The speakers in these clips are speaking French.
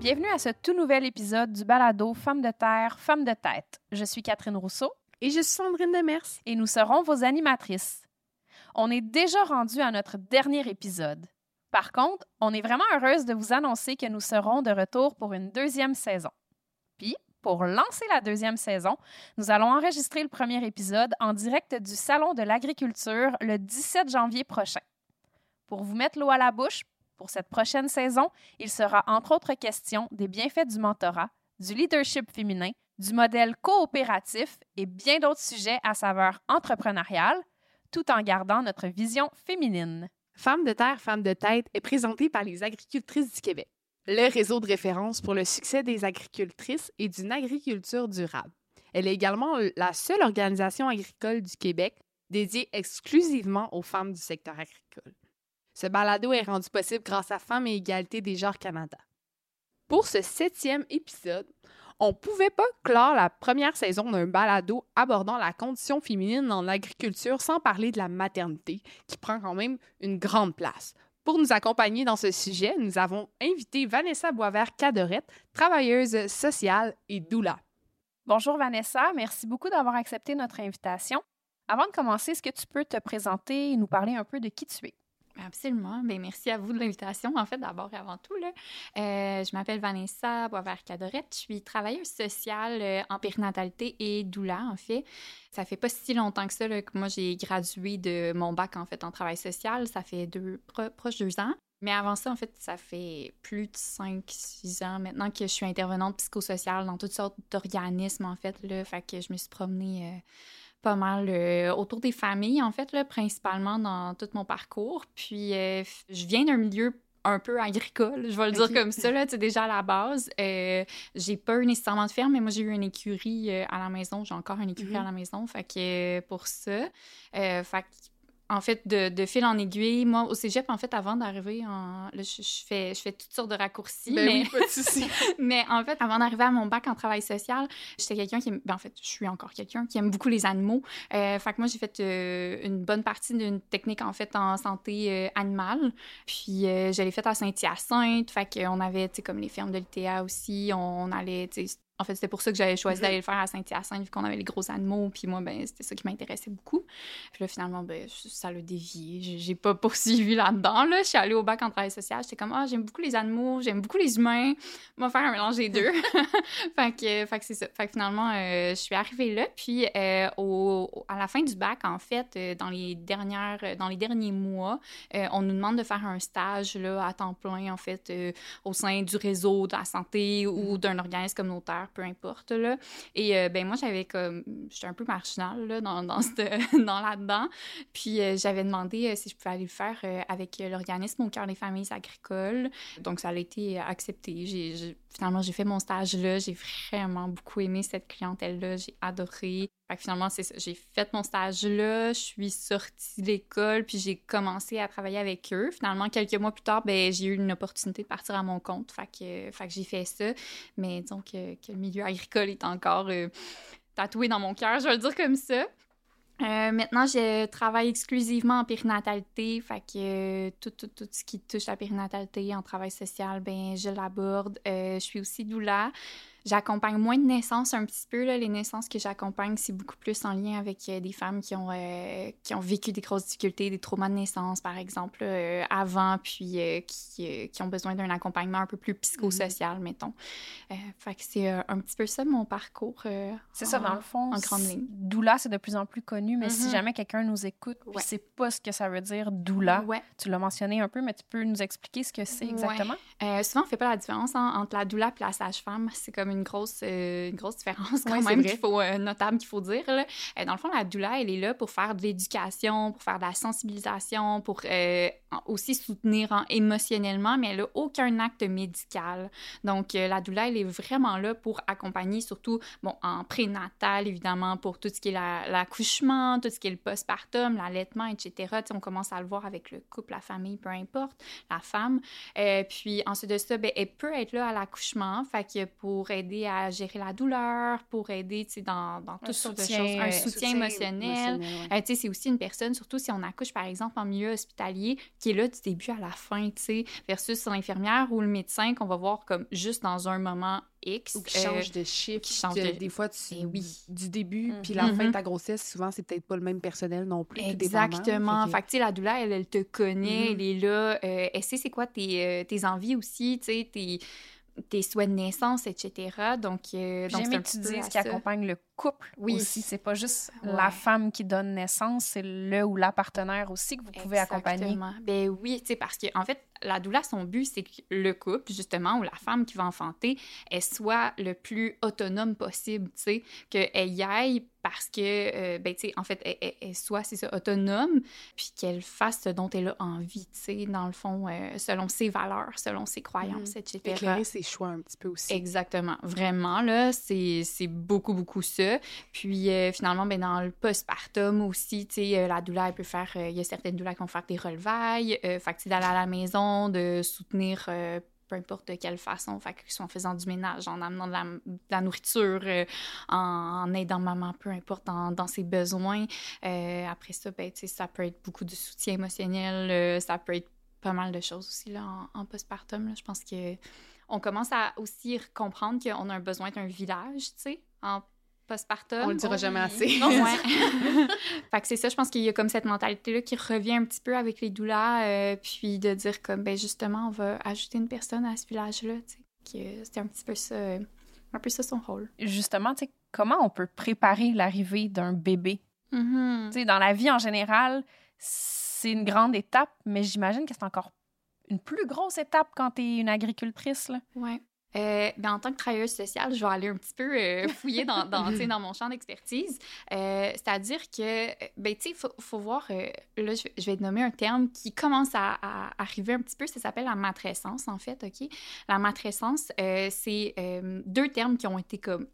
Bienvenue à ce tout nouvel épisode du balado Femmes de terre, Femmes de tête. Je suis Catherine Rousseau. Et je suis Sandrine Demers. Et nous serons vos animatrices. On est déjà rendu à notre dernier épisode. Par contre, on est vraiment heureuse de vous annoncer que nous serons de retour pour une deuxième saison. Puis, pour lancer la deuxième saison, nous allons enregistrer le premier épisode en direct du Salon de l'agriculture le 17 janvier prochain. Pour vous mettre l'eau à la bouche, pour cette prochaine saison, il sera entre autres question des bienfaits du mentorat, du leadership féminin, du modèle coopératif et bien d'autres sujets à saveur entrepreneuriale, tout en gardant notre vision féminine. Femmes de terre, Femmes de tête est présentée par les agricultrices du Québec le réseau de référence pour le succès des agricultrices et d'une agriculture durable. Elle est également la seule organisation agricole du Québec dédiée exclusivement aux femmes du secteur agricole. Ce balado est rendu possible grâce à Femmes et Égalité des genres Canada. Pour ce septième épisode, on ne pouvait pas clore la première saison d'un balado abordant la condition féminine en agriculture sans parler de la maternité, qui prend quand même une grande place. Pour nous accompagner dans ce sujet, nous avons invité Vanessa Boisvert-Cadorette, travailleuse sociale et doula. Bonjour Vanessa, merci beaucoup d'avoir accepté notre invitation. Avant de commencer, est-ce que tu peux te présenter et nous parler un peu de qui tu es? Absolument. Bien, merci à vous de l'invitation, en fait, d'abord et avant tout. Là. Euh, je m'appelle Vanessa Boisvert-Cadorette. Je suis travailleuse sociale euh, en périnatalité et doula, en fait. Ça fait pas si longtemps que ça que moi, j'ai gradué de mon bac, en fait, en travail social. Ça fait deux, proche deux ans. Mais avant ça, en fait, ça fait plus de 5-6 ans maintenant que je suis intervenante psychosociale dans toutes sortes d'organismes, en fait. Là. Que je me suis promenée... Euh, pas mal euh, autour des familles, en fait, là, principalement dans tout mon parcours. Puis, euh, je viens d'un milieu un peu agricole, je vais le dire comme ça, là, tu sais, déjà à la base. Euh, j'ai pas eu nécessairement de ferme, mais moi, j'ai eu une écurie à la maison. J'ai encore une écurie à mm-hmm. la maison, fait que pour ça. fait que en fait, de, fil en aiguille. Moi, au cégep, en fait, avant d'arriver en... Là, je, fais, je fais toutes sortes de raccourcis. Ben mais... Oui, pas de mais en fait, avant d'arriver à mon bac en travail social, j'étais quelqu'un qui aime... Ben, en fait, je suis encore quelqu'un qui aime beaucoup les animaux. Euh, fait que moi, j'ai fait euh, une bonne partie d'une technique, en fait, en santé euh, animale. Puis, je l'ai faite à Saint-Hyacinthe. Fait qu'on avait, tu sais, comme les fermes de l'ITA aussi. On, allait, tu sais, en fait, c'était pour ça que j'avais choisi d'aller le faire à Saint-Hyacinthe, vu qu'on avait les gros animaux. Puis moi, ben, c'était ça qui m'intéressait beaucoup. Puis là, finalement, ben, ça l'a dévié. J'ai pas poursuivi là-dedans. Là. Je suis allée au bac en travail social. J'étais comme, ah, j'aime beaucoup les animaux, j'aime beaucoup les humains. On va faire un mélange des deux. fait que, fait que c'est ça. Fait que finalement, euh, je suis arrivée là. Puis euh, au, à la fin du bac, en fait, euh, dans les dernières, dans les derniers mois, on nous demande de faire un stage là, à temps plein, en fait, au sein du réseau de la santé ou mm. d'un organisme communautaire peu importe, là. Et euh, ben moi, j'avais comme... J'étais un peu marginale, là, dans, dans, dans là-dedans. Puis euh, j'avais demandé euh, si je pouvais aller le faire avec l'organisme au cœur des familles agricoles. Donc, ça a été accepté. J'ai, finalement, j'ai fait mon stage là. J'ai vraiment beaucoup aimé cette clientèle-là. J'ai adoré. Finalement, c'est. J'ai fait mon stage là, je suis sortie de l'école, puis j'ai commencé à travailler avec eux. Finalement, quelques mois plus tard, ben, j'ai eu une opportunité de partir à mon compte. Fait que, j'ai fait ça. Mais disons que, le milieu agricole est encore euh, tatoué dans mon cœur, je vais le dire comme ça. Euh, maintenant, je travaille exclusivement en périnatalité, fait que euh, tout, ce qui touche à la périnatalité en travail social, ben je l'aborde. je suis aussi doula. J'accompagne moins de naissances un petit peu. Là. Les naissances que j'accompagne, c'est beaucoup plus en lien avec euh, des femmes qui ont, euh, qui ont vécu des grosses difficultés, des traumas de naissance, par exemple, euh, avant, puis qui, qui, ont besoin d'un accompagnement un peu plus psychosocial, mm-hmm. mettons. fait que c'est un petit peu ça, mon parcours. c'est ça, dans le fond. En grande ligne. Doula, c'est de plus en plus connu, mais si mm-hmm. jamais quelqu'un nous écoute, puis ne sait pas ce que ça veut dire, doula, ouais. tu l'as mentionné un peu, mais tu peux nous expliquer ce que c'est exactement? souvent, on fait pas la différence entre la doula et la sage-femme. C'est comme une grosse, euh, une grosse différence quand même qu'il faut, euh, notable qu'il faut dire. Là. Euh, dans le fond, la doula, elle est là pour faire de l'éducation, pour faire de la sensibilisation, pour aussi soutenir émotionnellement, mais elle n'a aucun acte médical. Donc, la doula, elle est vraiment là pour accompagner, surtout bon, en prénatal, évidemment, pour tout ce qui est l'accouchement, tout ce qui est le postpartum, l'allaitement, etc. on commence à le voir avec le couple, la famille, peu importe, la femme. puis, ensuite de ça, ben, elle peut être là à l'accouchement, fait que pour aider à gérer la douleur, pour aider, dans, dans toutes sortes de choses. Un soutien, émotionnel. ouais. Euh, c'est aussi une personne, surtout si on accouche, par exemple, en milieu hospitalier, qui est là du début à la fin, versus l'infirmière ou le médecin qu'on va voir comme juste dans un moment X. Ou qui euh, change de chiffre. qui change de- Des fois, tu, Eh oui. du début, Mhm. puis la fin de Mhm. ta grossesse, souvent, c'est peut-être pas le même personnel non plus. Exactement. Fait que, tu sais, la douleur, elle, elle te connaît, Mhm. elle est là. Euh, elle sait c'est quoi tes, euh, tes envies aussi, tu sais, tes, tes souhaits de naissance, etc. Donc, euh, J'aime dises à qui ça. accompagne le couple Oui. aussi. C'est pas juste Ouais. la femme qui donne naissance, c'est le ou la partenaire aussi que vous pouvez accompagner. Ben oui, tu sais, parce que en fait, la doula, son but, c'est que le couple, justement, ou la femme qui va enfanter, elle soit le plus autonome possible, tu sais, qu'elle y aille parce que, euh, ben, tu sais, en fait, elle, soit, c'est ça, autonome, puis qu'elle fasse ce dont elle a envie, tu sais, dans le fond, euh, selon ses valeurs, selon ses croyances, etc. Éclairer ses choix un petit peu aussi. Exactement. Vraiment, là, c'est beaucoup, beaucoup ça. Puis, euh, finalement, ben, dans le postpartum aussi, tu sais, la douleur, elle peut faire... Il y a certaines douleurs qui vont faire des relevailles. Fait que, d'aller à la maison, de soutenir... euh, peu importe de quelle façon, fait que soit en faisant du ménage, en amenant de la, nourriture, euh, en, aidant maman, peu importe, dans, ses besoins. Euh, après ça, ben, ça peut être beaucoup de soutien émotionnel, ça peut être pas mal de choses aussi là, en, postpartum. Je pense que on commence à aussi comprendre qu'on a un besoin d'un village, tu sais, postpartum. On le dira Oh jamais oui. assez. Non, ouais. fait que c'est ça, je pense qu'il y a comme cette mentalité-là qui revient un petit peu avec les doulas, euh, puis de dire comme, ben justement, on va ajouter une personne à ce village-là, tu sais. que C'était un petit peu ça, euh, un peu ça son rôle. Justement, tu sais, comment on peut préparer l'arrivée d'un bébé? Mhm. Tu sais, dans la vie en général, c'est une grande étape, mais j'imagine que c'est encore une plus grosse étape quand tu es une agricultrice. Là. Ouais. Euh, ben, en tant que travailleuse sociale, je vais aller un petit peu euh, fouiller dans, dans, dans mon champ d'expertise. Euh, C'est-à-dire que, ben, tu sais, il faut, faut voir, euh, là, je vais, je vais te nommer un terme qui commence à, à arriver un petit peu, ça s'appelle la matrescence, en fait, OK? La matrescence, c'est deux termes qui ont été comme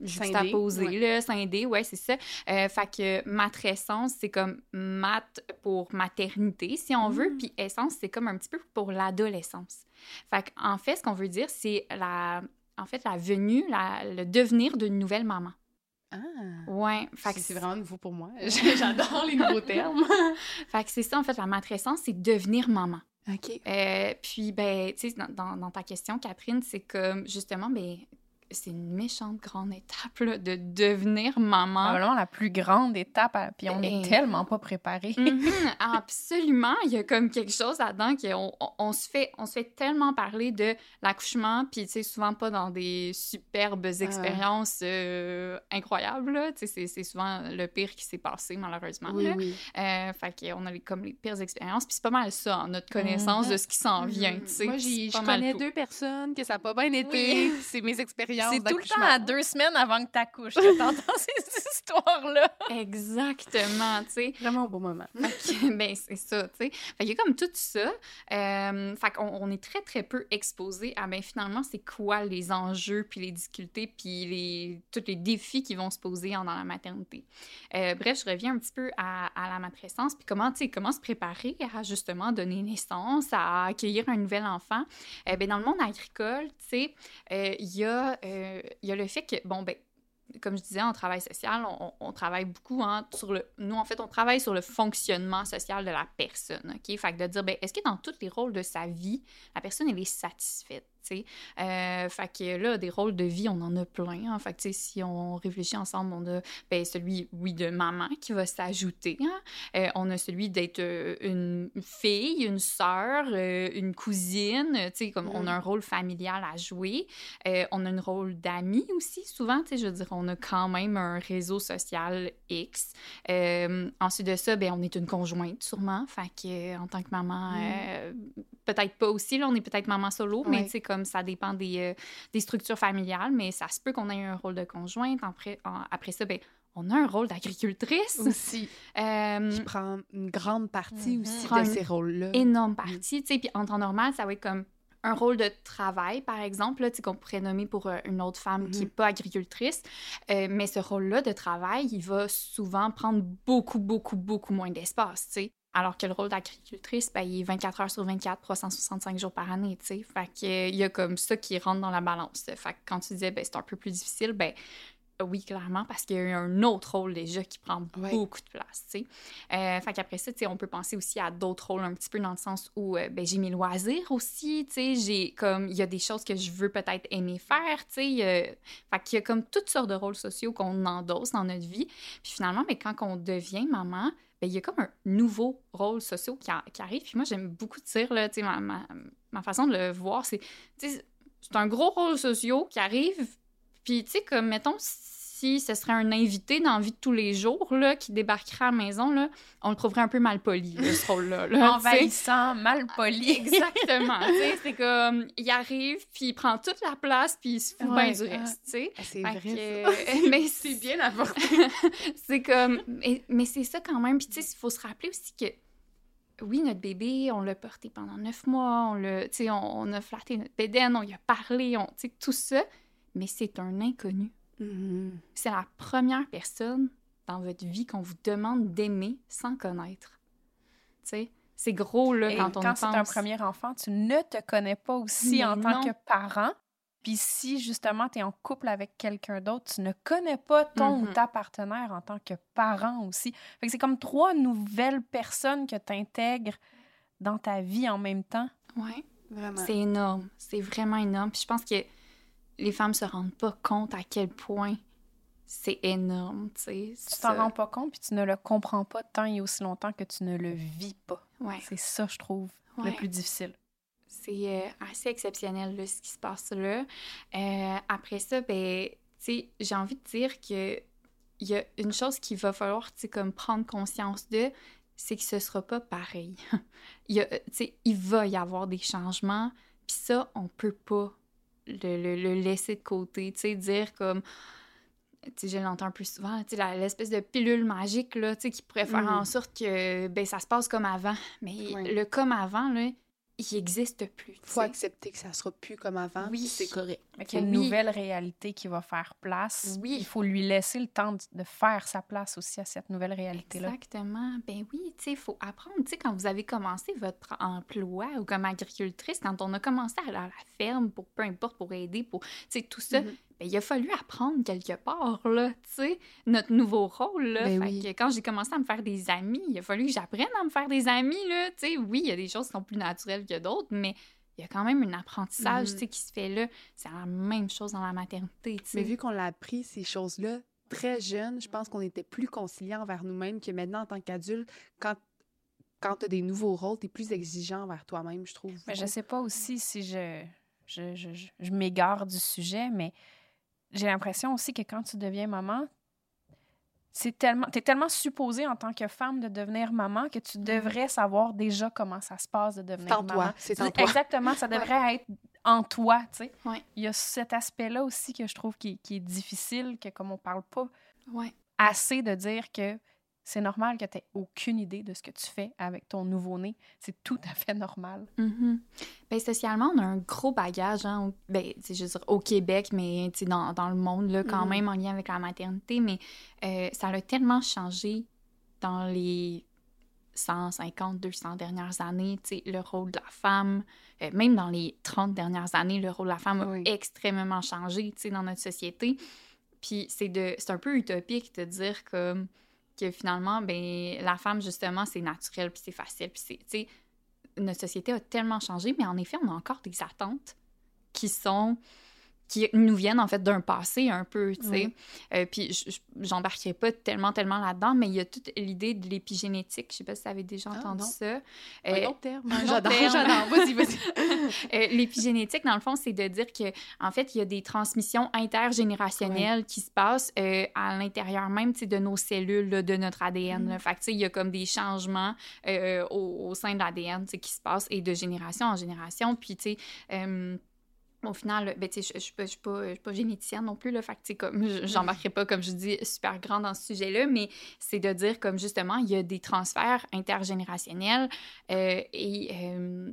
juxtaposés, ouais. là, scindés, ouais, c'est ça. Euh, fait que matrescence, c'est comme mat pour maternité, si on veut, Mm. puis essence, c'est comme un petit peu pour l'adolescence. Fait en fait, ce qu'on veut dire, c'est la, en fait, la venue, la- le devenir d'une nouvelle maman. Ah. Ouais. Fait C'est vraiment nouveau pour moi. J'adore les nouveaux termes. Fait que c'est ça, en fait, la matrescence, c'est devenir maman. OK. Euh, puis, ben, tu sais, dans, dans- dans ta question, Catherine, c'est comme, justement, ben, c'est une méchante grande étape, là, de devenir maman. Probablement la plus grande étape, à- puis on n'est Eh. tellement pas préparé. Mhm, absolument, il y a comme quelque chose là-dedans qu'on on, on se fait on se fait tellement parler de l'accouchement puis tu sais souvent pas dans des superbes expériences euh, incroyables là. tu sais c'est- c'est souvent le pire qui s'est passé malheureusement Oui, là. oui. Euh, fait qu'on a les, comme les pires expériences puis c'est pas mal ça en notre connaissance de ce qui s'en vient Mhm. tu sais Moi, je pas mal connais tout. deux personnes que ça n'a pas bien été. Oui. C'est mes expériences C'est tout le temps à deux semaines avant que tu accouches que t'entends ces histoires-là. exactement tu sais Vraiment au bon moment. Fait que, ben, c'est ça, tu sais. Fait qu'il y a comme tout ça. Euh, fait qu'on on est très, très peu exposé à, ben, finalement, c'est quoi les enjeux, puis les difficultés, puis les, tous les défis qui vont se poser dans la maternité. Euh, bref, je reviens un petit peu à, à la matrescence, puis comment, tu sais, comment se préparer à, justement, donner naissance, à accueillir un nouvel enfant. Euh, ben, dans le monde agricole, tu sais, euh, il y, a, euh, il y a le fait que, bon, ben, comme je disais, en travail social, on, on travaille beaucoup hein, sur le... Nous, en fait, on travaille sur le fonctionnement social de la personne, OK? Fait que de dire, ben, est-ce que dans tous les rôles de sa vie, la personne, elle est satisfaite, Euh, fait que là, des rôles de vie, on en a plein, hein? Fait que, si on réfléchit ensemble, on a, ben, celui, oui, de maman qui va s'ajouter, hein? Euh, on a celui d'être euh, une fille, une sœur, euh, une cousine, comme on a un rôle familial à jouer. On a un rôle d'amis aussi, souvent, je veux dire, on a quand même un réseau social X. Ensuite de ça, ben, on est une conjointe, sûrement. Fait que, en tant que maman, Mm. Peut-être pas aussi, là, on est peut-être maman solo, mais sais, comme ça dépend des, euh, des structures familiales, mais ça se peut qu'on ait un rôle de conjointe. Après, en- après ça, ben, on a un rôle d'agricultrice. Aussi, Euh, qui prend une grande partie Mhm. aussi de ces rôles-là. énorme partie, tu sais, puis en temps normal, ça va être comme un rôle de travail, par exemple, là, tu sais, qu'on pourrait nommer pour euh, une autre femme qui n'est Mhm. pas agricultrice. Euh, mais ce rôle-là de travail, il va souvent prendre beaucoup, beaucoup, beaucoup moins d'espace, tu sais. Alors que le rôle d'agricultrice, ben, il est 24 heures sur 24, 365 jours par année, tu sais. Fait qu'il y a comme ça qui rentre dans la balance. Fait que quand tu disais, ben, c'est un peu plus difficile, ben, oui, clairement, parce qu'il y a un autre rôle déjà qui prend beaucoup de place, tu sais. Euh, fait qu'après ça, tu sais, on peut penser aussi à d'autres rôles un petit peu dans le sens où euh, ben, j'ai mes loisirs aussi, tu sais, j'ai comme, il y a des choses que je veux peut-être aimer faire, tu sais. fait qu'il y a comme toutes sortes de rôles sociaux qu'on endosse dans notre vie. Puis finalement, mais ben, quand on devient maman, ben, il y a comme un nouveau rôle social qui, arrive. Puis moi, j'aime beaucoup dire, là, tu sais, ma, ma, ma, façon de le voir, c'est, c'est un gros rôle social qui arrive. Puis, tu sais, comme, mettons, si ce serait un invité dans la vie de tous les jours là, qui débarquerait à la maison, là, on le trouverait un peu mal poli, ce rôle-là. Envahissant, mal poli. Exactement. c'est comme, il arrive, puis il prend toute la place, puis il se fout bien du reste. sais. Ah, c'est vrai. Que... mais c'est bien apporté. c'est comme, mais, mais c'est ça quand même. Puis tu sais, il faut se rappeler aussi que oui, notre bébé, on l'a porté pendant neuf mois, on, l'a, on, on a flatté notre bédaine, on y a parlé, on, tout ça, mais c'est un inconnu. Mm-hmm. C'est la première personne dans votre vie qu'on vous demande d'aimer sans connaître. Tu sais, c'est gros, là, quand on quand c'est un premier enfant, tu ne te connais pas aussi en tant que parent. Puis si, justement, tu es en couple avec quelqu'un d'autre, tu ne connais pas ton ou mm-hmm. ta partenaire en tant que parent aussi. Fait que c'est comme trois nouvelles personnes que tu intègres dans ta vie en même temps. Oui, vraiment. C'est énorme. C'est vraiment énorme. Puis je pense que les femmes se rendent pas compte à quel point c'est énorme, tu sais. Tu t'en rends pas compte, puis tu ne le comprends pas tant et aussi longtemps que tu ne le vis pas. Ouais. C'est ça, je trouve, le plus difficile. C'est euh, assez exceptionnel, là, ce qui se passe là. Euh, après ça, ben, tu sais, j'ai envie de dire que il y a une chose qu'il va falloir, tu comme prendre conscience de, c'est que ce sera pas pareil. il, y a, il va y avoir des changements, puis ça, on peut pas le, laisser de côté, tu sais, dire comme tu sais, je l'entends plus souvent, tu sais, l'espèce de pilule magique, là, tu sais, qui pourrait faire en mm. sorte que, ben, ça se passe comme avant. Mais le comme avant, là, il n'existe plus. Il faut accepter que ça sera plus comme avant. Oui, c'est correct. Il y a une nouvelle réalité qui va faire place. Oui. Il faut lui laisser le temps de faire sa place aussi à cette nouvelle réalité-là. Exactement. Ben oui, tu sais, il faut apprendre. Tu sais, quand vous avez commencé votre emploi ou comme agricultrice, quand on a commencé à aller à la ferme pour peu importe, pour aider, pour, tu sais, tout ça, mm-hmm. Ben, il a fallu apprendre quelque part, là, tu sais, notre nouveau rôle, là. Ben fait que quand j'ai commencé à me faire des amis, il a fallu que j'apprenne à me faire des amis, là, tu sais. Oui, il y a des choses qui sont plus naturelles que d'autres, mais il y a quand même un apprentissage, tu sais, qui se fait là. C'est la même chose dans la maternité, tu sais. Mais vu qu'on l'a appris, ces choses-là, très jeune, je pense qu'on était plus conciliant envers nous-mêmes que maintenant, en tant qu'adulte, quand quand tu as des nouveaux rôles, tu es plus exigeant envers toi-même, je trouve. Mais je sais pas aussi si je, je, je, je m'égare du sujet, mais j'ai l'impression aussi que quand tu deviens maman, c'est tellement, es tellement supposée en tant que femme de devenir maman que tu mm-hmm. devrais savoir déjà comment ça se passe de devenir en maman. Toi, c'est en toi. Exactement, ça devrait être en toi, tu sais. Il y a cet aspect-là aussi que je trouve qui, qui, est difficile, que comme on parle pas assez de dire que c'est normal que tu n'aies aucune idée de ce que tu fais avec ton nouveau-né. C'est tout à fait normal. Mm socialement, on a un gros bagage, hein, ben, je veux dire, au Québec, mais dans, dans le monde, là, quand mm-hmm. même, en lien avec la maternité. Mais euh, ça a tellement changé dans les 150, 200 dernières années, le rôle de la femme, euh, même dans les 30 dernières années, le rôle de la femme a extrêmement changé dans notre société. Puis c'est un peu utopique de dire que que finalement, ben, la femme, justement, c'est naturel, puis c'est facile, puis c'est, notre société a tellement changé, mais en effet, on a encore des attentes qui sont qui nous viennent en fait d'un passé un peu, tu sais. Euh, puis j'embarquerai pas tellement, tellement là-dedans, mais il y a toute l'idée de l'épigénétique. Je sais pas si vous avez déjà ah, entendu ça. Un euh, autre terme. J'adore, j'adore. Vas-y, vas-y. Euh, l'épigénétique, dans le fond, c'est de dire que en fait, il y a des transmissions intergénérationnelles qui se passent à l'intérieur même, tu sais, de nos cellules, de notre ADN. Mm. Fait que, tu sais, il y a comme des changements au, au, sein de l'ADN, tu sais, qui se passent et de génération en génération. Puis, tu sais au final, ben, je ne suis pas, pas, généticienne non plus, là, fait comme, j'en marquerai pas, comme je dis, super grand dans ce sujet-là, mais c'est de dire, comme justement, il y a des transferts intergénérationnels euh, et euh,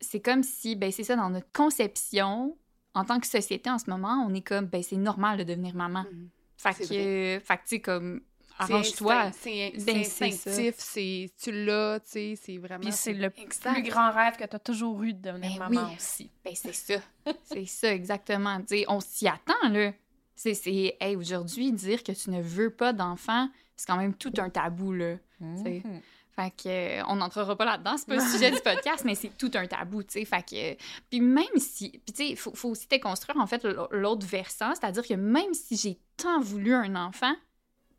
c'est comme si, ben, c'est ça, dans notre conception, en tant que société en ce moment, on est comme, ben, c'est normal de devenir maman. Mm-hmm. Fait que, fait comme, arrange-toi. C'est Ben, c'est instinctif, c'est tu l'as, tu sais, c'est vraiment. Puis c'est le Exact. plus grand rêve que tu as toujours eu de devenir Ben maman oui. aussi. Ben, c'est ça. c'est ça, exactement. On s'y attend, là. C'est, c'est, hey, aujourd'hui, dire que tu ne veux pas d'enfant, c'est quand même tout un tabou, là. Mhm. Fait que, euh, on n'entrera pas là-dedans, c'est pas le sujet du podcast, mais c'est tout un tabou, tu sais. Fait que, puis même si, puis tu sais, il faut, faut aussi déconstruire, en fait, l'autre versant, c'est-à-dire que même si j'ai tant voulu un enfant,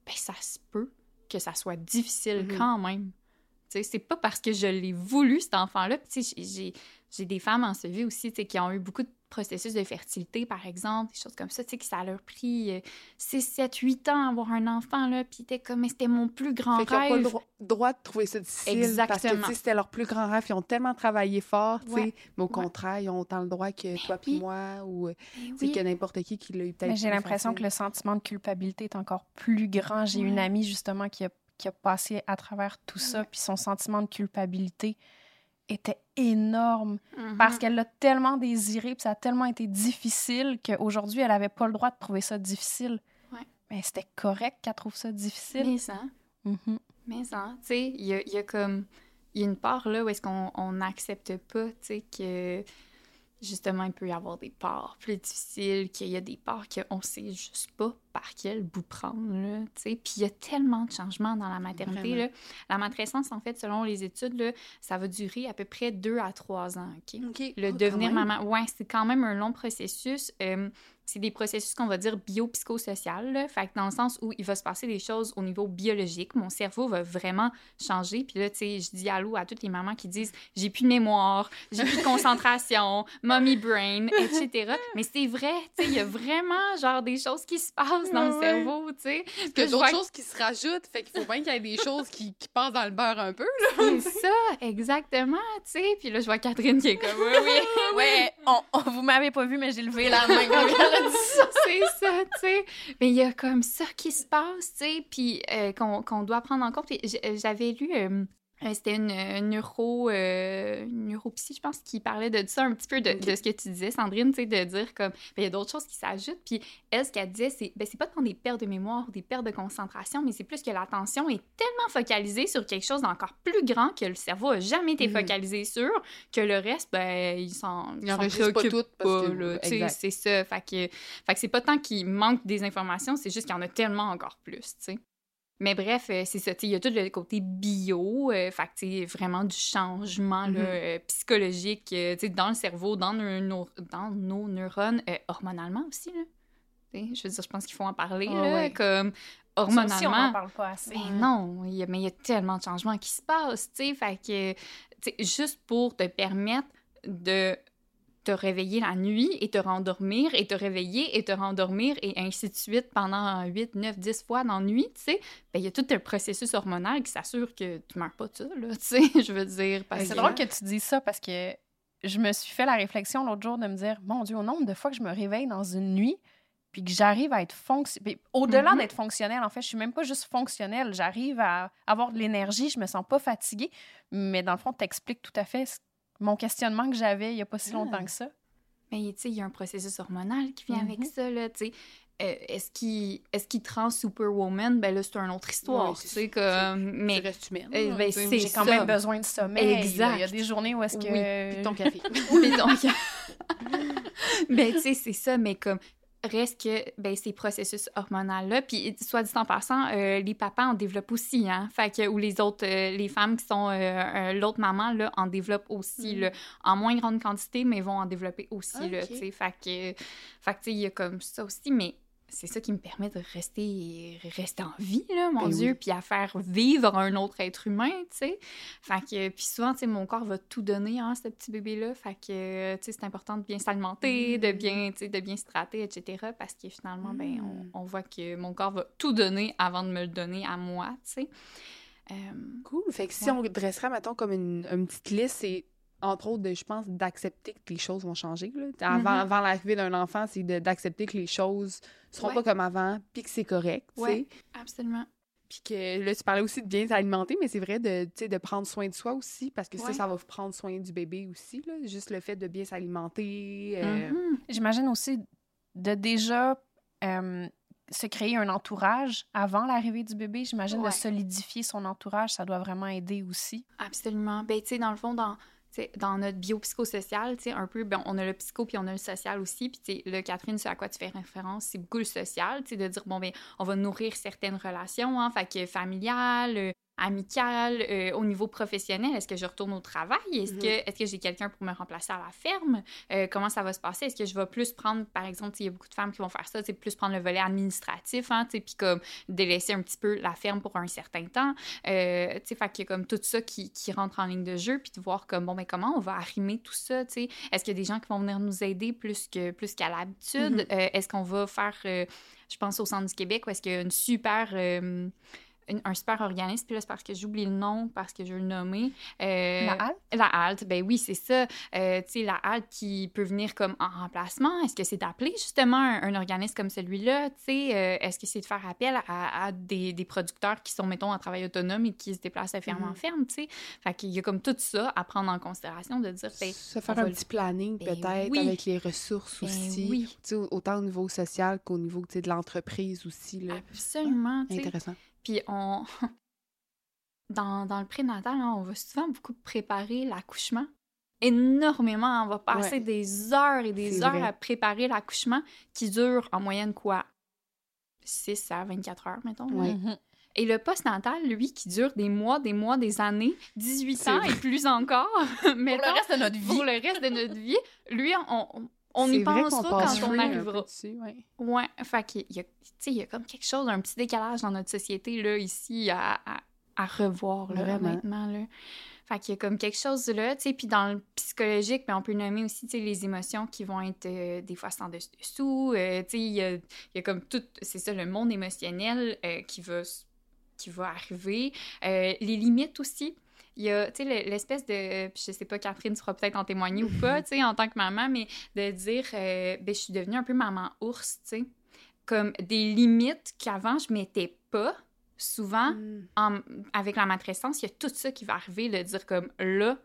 ben ça se peut que ça soit difficile Mhm. quand même. Tu sais, c'est pas parce que je l'ai voulu, cet enfant-là. Puis, tu sais, j'ai- j'ai- des femmes en vie aussi, tu sais, qui ont eu beaucoup de processus de fertilité, par exemple, des choses comme ça, tu sais, que ça leur a pris euh, 6, 7, 8 ans à avoir un enfant, là, puis t'es comme, mais c'était mon plus grand Fait qu'ils n'ont pas rêve. le droit, droit de trouver ça difficile. Parce que, tu Exactement. sais, c'était leur plus grand rêve. Ils ont tellement travaillé fort, tu sais. Ouais. Mais au contraire, ils ont autant le droit que toi puis moi ou euh, Ben tu sais, oui. que n'importe qui qui l'a eu peut-être Mais j'ai l'impression facile. que le sentiment de culpabilité est encore plus grand. J'ai une amie justement qui a, qui a passé à travers tout ça, puis son sentiment de culpabilité était énorme Mhm. parce qu'elle l'a tellement désiré, puis ça a tellement été difficile qu'aujourd'hui, elle n'avait pas le droit de trouver ça difficile. Ouais. Mais c'était correct qu'elle trouve ça difficile. Mais ça, Mhm. mais ça, tu sais, il y a, il y a comme, il y a une part là où est-ce qu'on on n'accepte pas, tu sais, que justement, il peut y avoir des parts plus difficiles, qu'il y a des parts qu'on sait juste pas par quel bout prendre, là. Puis il y a tellement de changements dans la maternité, là. La matrescence, en fait, selon les études, là, ça va durer à peu près deux à trois ans, OK? Le Oh, devenir maman, ouais, c'est quand même un long processus. Euh, c'est des processus qu'on va dire biopsychosocial, fait que dans le sens où il va se passer des choses au niveau biologique. Mon cerveau va vraiment changer. Puis là, tu sais, je dis allô à toutes les mamans qui disent j'ai plus de mémoire, j'ai plus de concentration, mommy brain, etc. Mais c'est vrai, tu sais, il y a vraiment genre des choses qui se passent dans le cerveau, tu sais. Y Puis a je d'autres choses qui se rajoutent. Fait qu'il faut bien qu'il y ait des choses qui, qui passent dans le beurre un peu. C'est ça, exactement, tu sais. Puis là, je vois Catherine qui est comme oui, oui. Ouais, on, on- vous m'avez pas vu, mais j'ai levé la main quand elle a dit ça. c'est ça, tu sais. Mais il y a comme ça qui se passe, tu sais, puis euh, qu'on doit prendre en compte. J'avais lu, euh, c'était une, une neuro, euh, neuropsy, je pense, qui parlait de ça un petit peu de, de ce que tu disais, Sandrine, tu sais, de dire comme, ben, il y a d'autres choses qui s'ajoutent. Puis elle, ce qu'elle disait, c'est, ben, c'est pas tant des pertes de mémoire ou des pertes de concentration, mais c'est plus que l'attention est tellement focalisée sur quelque chose d'encore plus grand que le cerveau a jamais été Mhm. focalisé sur, que le reste, ben, il s'en Il enregistre pas préoccupe tout parce pas, que- là, tu sais, exact. c'est ça. Fait que, fait que c'est pas tant qu'il manque des informations, c'est juste qu'il y en a tellement encore plus, tu sais. Mais bref, euh, c'est ça, il y a tout le côté bio, euh, fait vraiment du changement là, Mhm. euh, psychologique, euh, dans le cerveau, dans nos, dans nos neurones, euh, hormonalement aussi, là. Je veux dire, je pense qu'il faut en parler, Ah là, ouais. comme Ça aussi, on n'en hormonalement. parle pas assez. Ben non, y a- mais il y a tellement de changements qui se passent, fait que, juste pour te permettre de te réveiller la nuit et te rendormir et te réveiller et te rendormir et ainsi de suite pendant 8, 9, 10 fois dans la nuit, tu sais, ben il y a tout un processus hormonal qui s'assure que tu meurs pas de ça, là, tu sais, je veux dire. Parce C'est que- drôle que tu dises ça parce que je me suis fait la réflexion l'autre jour de me dire Mon Dieu, au nombre de fois que je me réveille dans une nuit, puis que j'arrive à être fonctionnelle. Au-delà d'être fonctionnelle, en fait, je suis même pas juste fonctionnelle. J'arrive à avoir de l'énergie, je me sens pas fatiguée. Mais dans le fond, t'expliques tout à fait ce- mon questionnement que j'avais il y a pas si Ah. longtemps que ça. Mais tu sais, il y a un processus hormonal qui vient avec Mhm. ça, là, tu sais. Euh, est-ce qu'il est qu'il te rend superwoman? Ben là, c'est une autre histoire, Ouais, tu sais, comme... Tu Mais restes humaine. Ben, J'ai quand même besoin de sommeil. Exact. Il y a des journées où est-ce que. Oui, puis ton café. Mais donc, ben, tu sais, c'est ça, mais comme reste que ben, ces processus hormonaux-là, puis soit dit en passant, euh, les papas en développent aussi, hein, fait que, ou les autres, euh, les femmes qui sont euh, l'autre maman, là, en développent aussi, Mm. là, en moins grande quantité, mais vont en développer aussi, là, Ok. tu sais, fait que, fait que, tu sais, il y a comme ça aussi, mais c'est ça qui me permet de rester, rester en vie, là, mon Ben Dieu, oui. puis à faire vivre un autre être humain, tu sais. Fait que, puis souvent, tu sais, mon corps va tout donner, hein, ce petit bébé-là. Fait que, tu sais, c'est important de bien s'alimenter, de Mm. bien, tu sais, de bien se traiter, etc. Parce que finalement, ben, Mm. on, on voit que mon corps va tout donner avant de me le donner à moi, tu sais. Euh, Cool. Fait que si on dresserait, mettons, comme une, une petite liste, c'est entre autres, de, je pense, d'accepter que les choses vont changer. là. Avant, Mhm. avant l'arrivée d'un enfant, c'est de- d'accepter que les choses seront Ouais. pas comme avant, puis que c'est correct. Ouais. absolument. Puis que là, tu parlais aussi de bien s'alimenter, mais c'est vrai de, tu sais, de prendre soin de soi aussi, parce que ça, Ouais. ça va prendre soin du bébé aussi. Là. Juste le fait de bien s'alimenter. euh, Mhm. J'imagine aussi de déjà euh, se créer un entourage avant l'arrivée du bébé. J'imagine de solidifier son entourage, ça doit vraiment aider aussi. Absolument. Ben, tu sais, dans le fond, dans, tu sais, dans notre biopsychosocial, un peu, ben, on a le psycho puis on a le social aussi. Puis, là, Catherine, ce à quoi tu fais référence, c'est beaucoup le social, de dire, bon, ben, on va nourrir certaines relations, hein, fait que familiales, amicales, euh, au niveau professionnel, est-ce que je retourne au travail? Est-ce Mhm. que, est-ce que j'ai quelqu'un pour me remplacer à la ferme? Euh, comment ça va se passer? Est-ce que je vais plus prendre, par exemple, il y a beaucoup de femmes qui vont faire ça, plus prendre le volet administratif, hein, puis comme délaisser un petit peu la ferme pour un certain temps? Euh, tu sais, fait a comme tout ça qui, qui rentre en ligne de jeu, puis de voir comme, bon, mais comment on va arrimer tout ça, tu sais? Est-ce qu'il y a des gens qui vont venir nous aider plus que plus qu'à l'habitude? Mhm. Euh, est-ce qu'on va faire, euh, je pense au Centre du Québec, où est-ce qu'il y a une super... euh, une- un super organisme, puis là, c'est parce que j'oublie le nom, parce que je veux le nommer. Euh, La halte? la halte, ben oui, c'est ça. Euh, tu sais, la halte qui peut venir comme en remplacement. Est-ce que c'est d'appeler justement un, un organisme comme celui-là? Tu sais, euh, est-ce que c'est de faire appel à, à des, des producteurs qui sont, mettons, en travail autonome et qui se déplacent de ferme en Mhm. ferme, tu sais? Fait qu'il y a comme tout ça à prendre en considération, de dire, ben, Se faire un petit planning Ben peut-être oui. avec les ressources Ben aussi. oui. Tu sais, autant au niveau social qu'au niveau tu sais, de l'entreprise aussi. Là. absolument, sais. Intéressant. Puis on... dans, dans le prénatal, hein, on va souvent beaucoup préparer l'accouchement. Énormément. On va passer Ouais. des heures et des heures vrai. à préparer l'accouchement qui dure en moyenne quoi? 6 à 24 heures, mettons. Mhm. Et le postnatal, lui, qui dure des mois, des mois, des années, 18 C'est ans vrai. et plus encore, Pour mettons, le reste de notre vie. pour le reste de notre vie, lui, on, on, on y pensera quand on un peu arrivera. dessus, ouais. Ouais, fait qu'il y y a comme quelque chose, un petit décalage dans notre société, là, ici, à, à, à revoir, là, Vraiment. honnêtement, là. Fait qu'il y a comme quelque chose là, tu sais, puis dans le psychologique, ben, on peut nommer aussi, tu sais, les émotions qui vont être euh, des fois sans dessous, euh, tu sais, il y a, y a comme tout, c'est ça, le monde émotionnel euh, qui va, qui va arriver, les limites aussi. Il y a, tu sais, le- l'espèce de, puis je sais pas, Catherine, tu pourras peut-être en témoigner ou pas, tu sais, en tant que maman, mais de dire, euh, ben, je suis devenue un peu maman ours, tu sais. Comme des limites qu'avant, je mettais pas, souvent, Mm. en- avec la matrescence, il y a tout ça qui va arriver, de dire comme, là,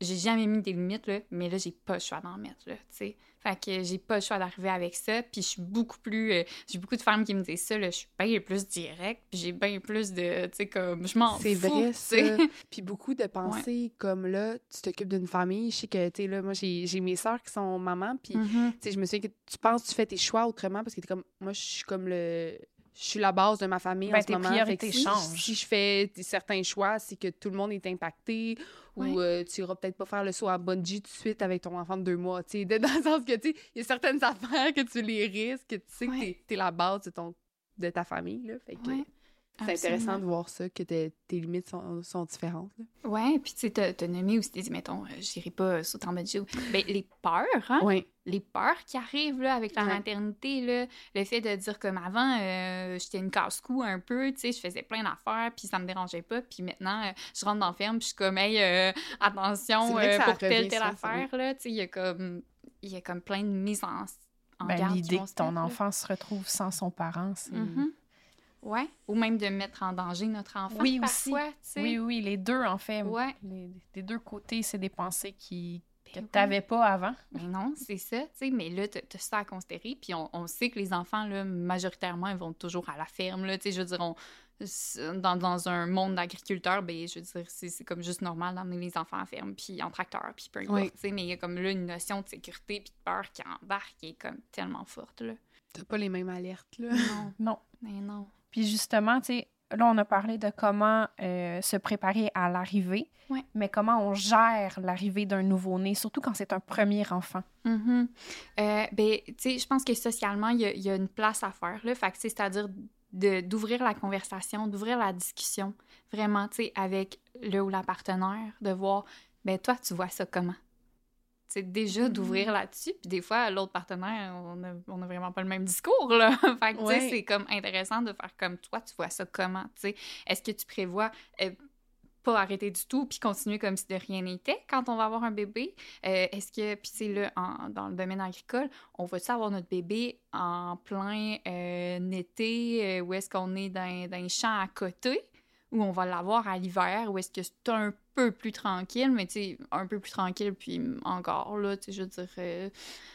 j'ai jamais mis des limites, là, mais là, j'ai pas le choix d'en mettre, là, tu sais. Fait que j'ai pas le choix d'arriver avec ça, puis je suis beaucoup plus... euh, j'ai beaucoup de femmes qui me disent ça, là, je suis bien plus directe, puis j'ai bien plus de, tu sais, comme, je m'en fous, C'est vrai, ça. Puis beaucoup de pensées comme là, tu t'occupes d'une famille. Je sais que, tu sais, là, moi, j'ai mes sœurs qui sont mamans. Puis, Mhm. tu sais, je me souviens que tu penses que tu fais tes choix autrement parce que t'es comme, moi, je suis comme le. Je suis la base de ma famille Ben, en ce tes moment. priorités si- changent. Si je fais certains choix, c'est que tout le monde est impacté ou euh, tu iras peut-être pas faire le saut à bungee tout de suite avec ton enfant de deux mois. Tu sais, de- dans le sens que, tu il y a certaines affaires que tu les risques, que tu sais que t'es- t'es la base de, ton, de ta famille. Là. Fait que c'est intéressant de voir ça, que tes tes limites sont, sont différentes. là. Ouais, puis tu sais, t'as t'as nommé aussi, t'as dit, mettons, euh, j'irai pas sauter en mode jeu. Ben, les peurs, hein? Oui. les peurs qui arrivent là, avec la Ouais. maternité, là, le fait de dire comme avant, euh, j'étais une casse-cou un peu, tu sais, je faisais plein d'affaires, puis ça me dérangeait pas, puis maintenant, euh, je rentre dans la ferme, puis je suis comme, hey, euh, attention euh, pour telle, revient telle affaire, là, tu sais, il y a comme, il y a comme plein de mises en, en Ben, L'idée que ton enfant se retrouve sans son parent, c'est... Mhm. Ouais, ou même de mettre en danger notre enfant Oui, aussi. parfois, tu sais. Oui, oui, les deux, en fait. Ouais. Les, des deux côtés, c'est des pensées qui, que Ben tu oui. n'avais pas avant. Mais non, c'est ça, tu sais. Mais là, t'as t'as ça à considérer. Puis on, on sait que les enfants, là, majoritairement, ils vont toujours à la ferme, là. Tu sais, je veux dire, on- dans, dans un monde d'agriculteurs, ben, je veux dire, c'est c'est comme juste normal d'emmener les enfants à la ferme, puis en tracteur, puis peu importe, Oui. tu sais. Mais il y a comme là une notion de sécurité puis de peur qui embarque, qui est comme tellement forte, là. T'as pas les mêmes alertes, là. Non, Non. mais non. Puis justement, tu sais, là, on a parlé de comment euh, se préparer à l'arrivée, Ouais. mais comment on gère l'arrivée d'un nouveau-né, surtout quand c'est un premier enfant. Mhm. Euh, ben, tu sais, je pense que socialement, il y a, il y a une place à faire, là. Fait c'est-à-dire d'ouvrir la conversation, d'ouvrir la discussion, vraiment, tu sais, avec le ou la partenaire, de voir, ben, toi, tu vois ça comment? Sais, déjà d'ouvrir là-dessus, puis des fois, l'autre partenaire, on a, on a vraiment pas le même discours, là. fait que, tu sais, Ouais. c'est comme intéressant de faire comme toi, tu vois ça comment, tu sais? Est-ce que tu prévois... euh, pas arrêter du tout puis continuer comme si de rien n'était quand on va avoir un bébé? Euh, Est-ce que, puis sais, là, en- dans le domaine agricole, on va-tu avoir notre bébé en plein euh, été euh, où est-ce qu'on est dans, dans un champ à côté? Ou on va l'avoir à l'hiver ou est-ce que c'est un peu plus tranquille, mais tu sais, un peu plus tranquille, puis encore, là, tu sais, je veux dire, euh,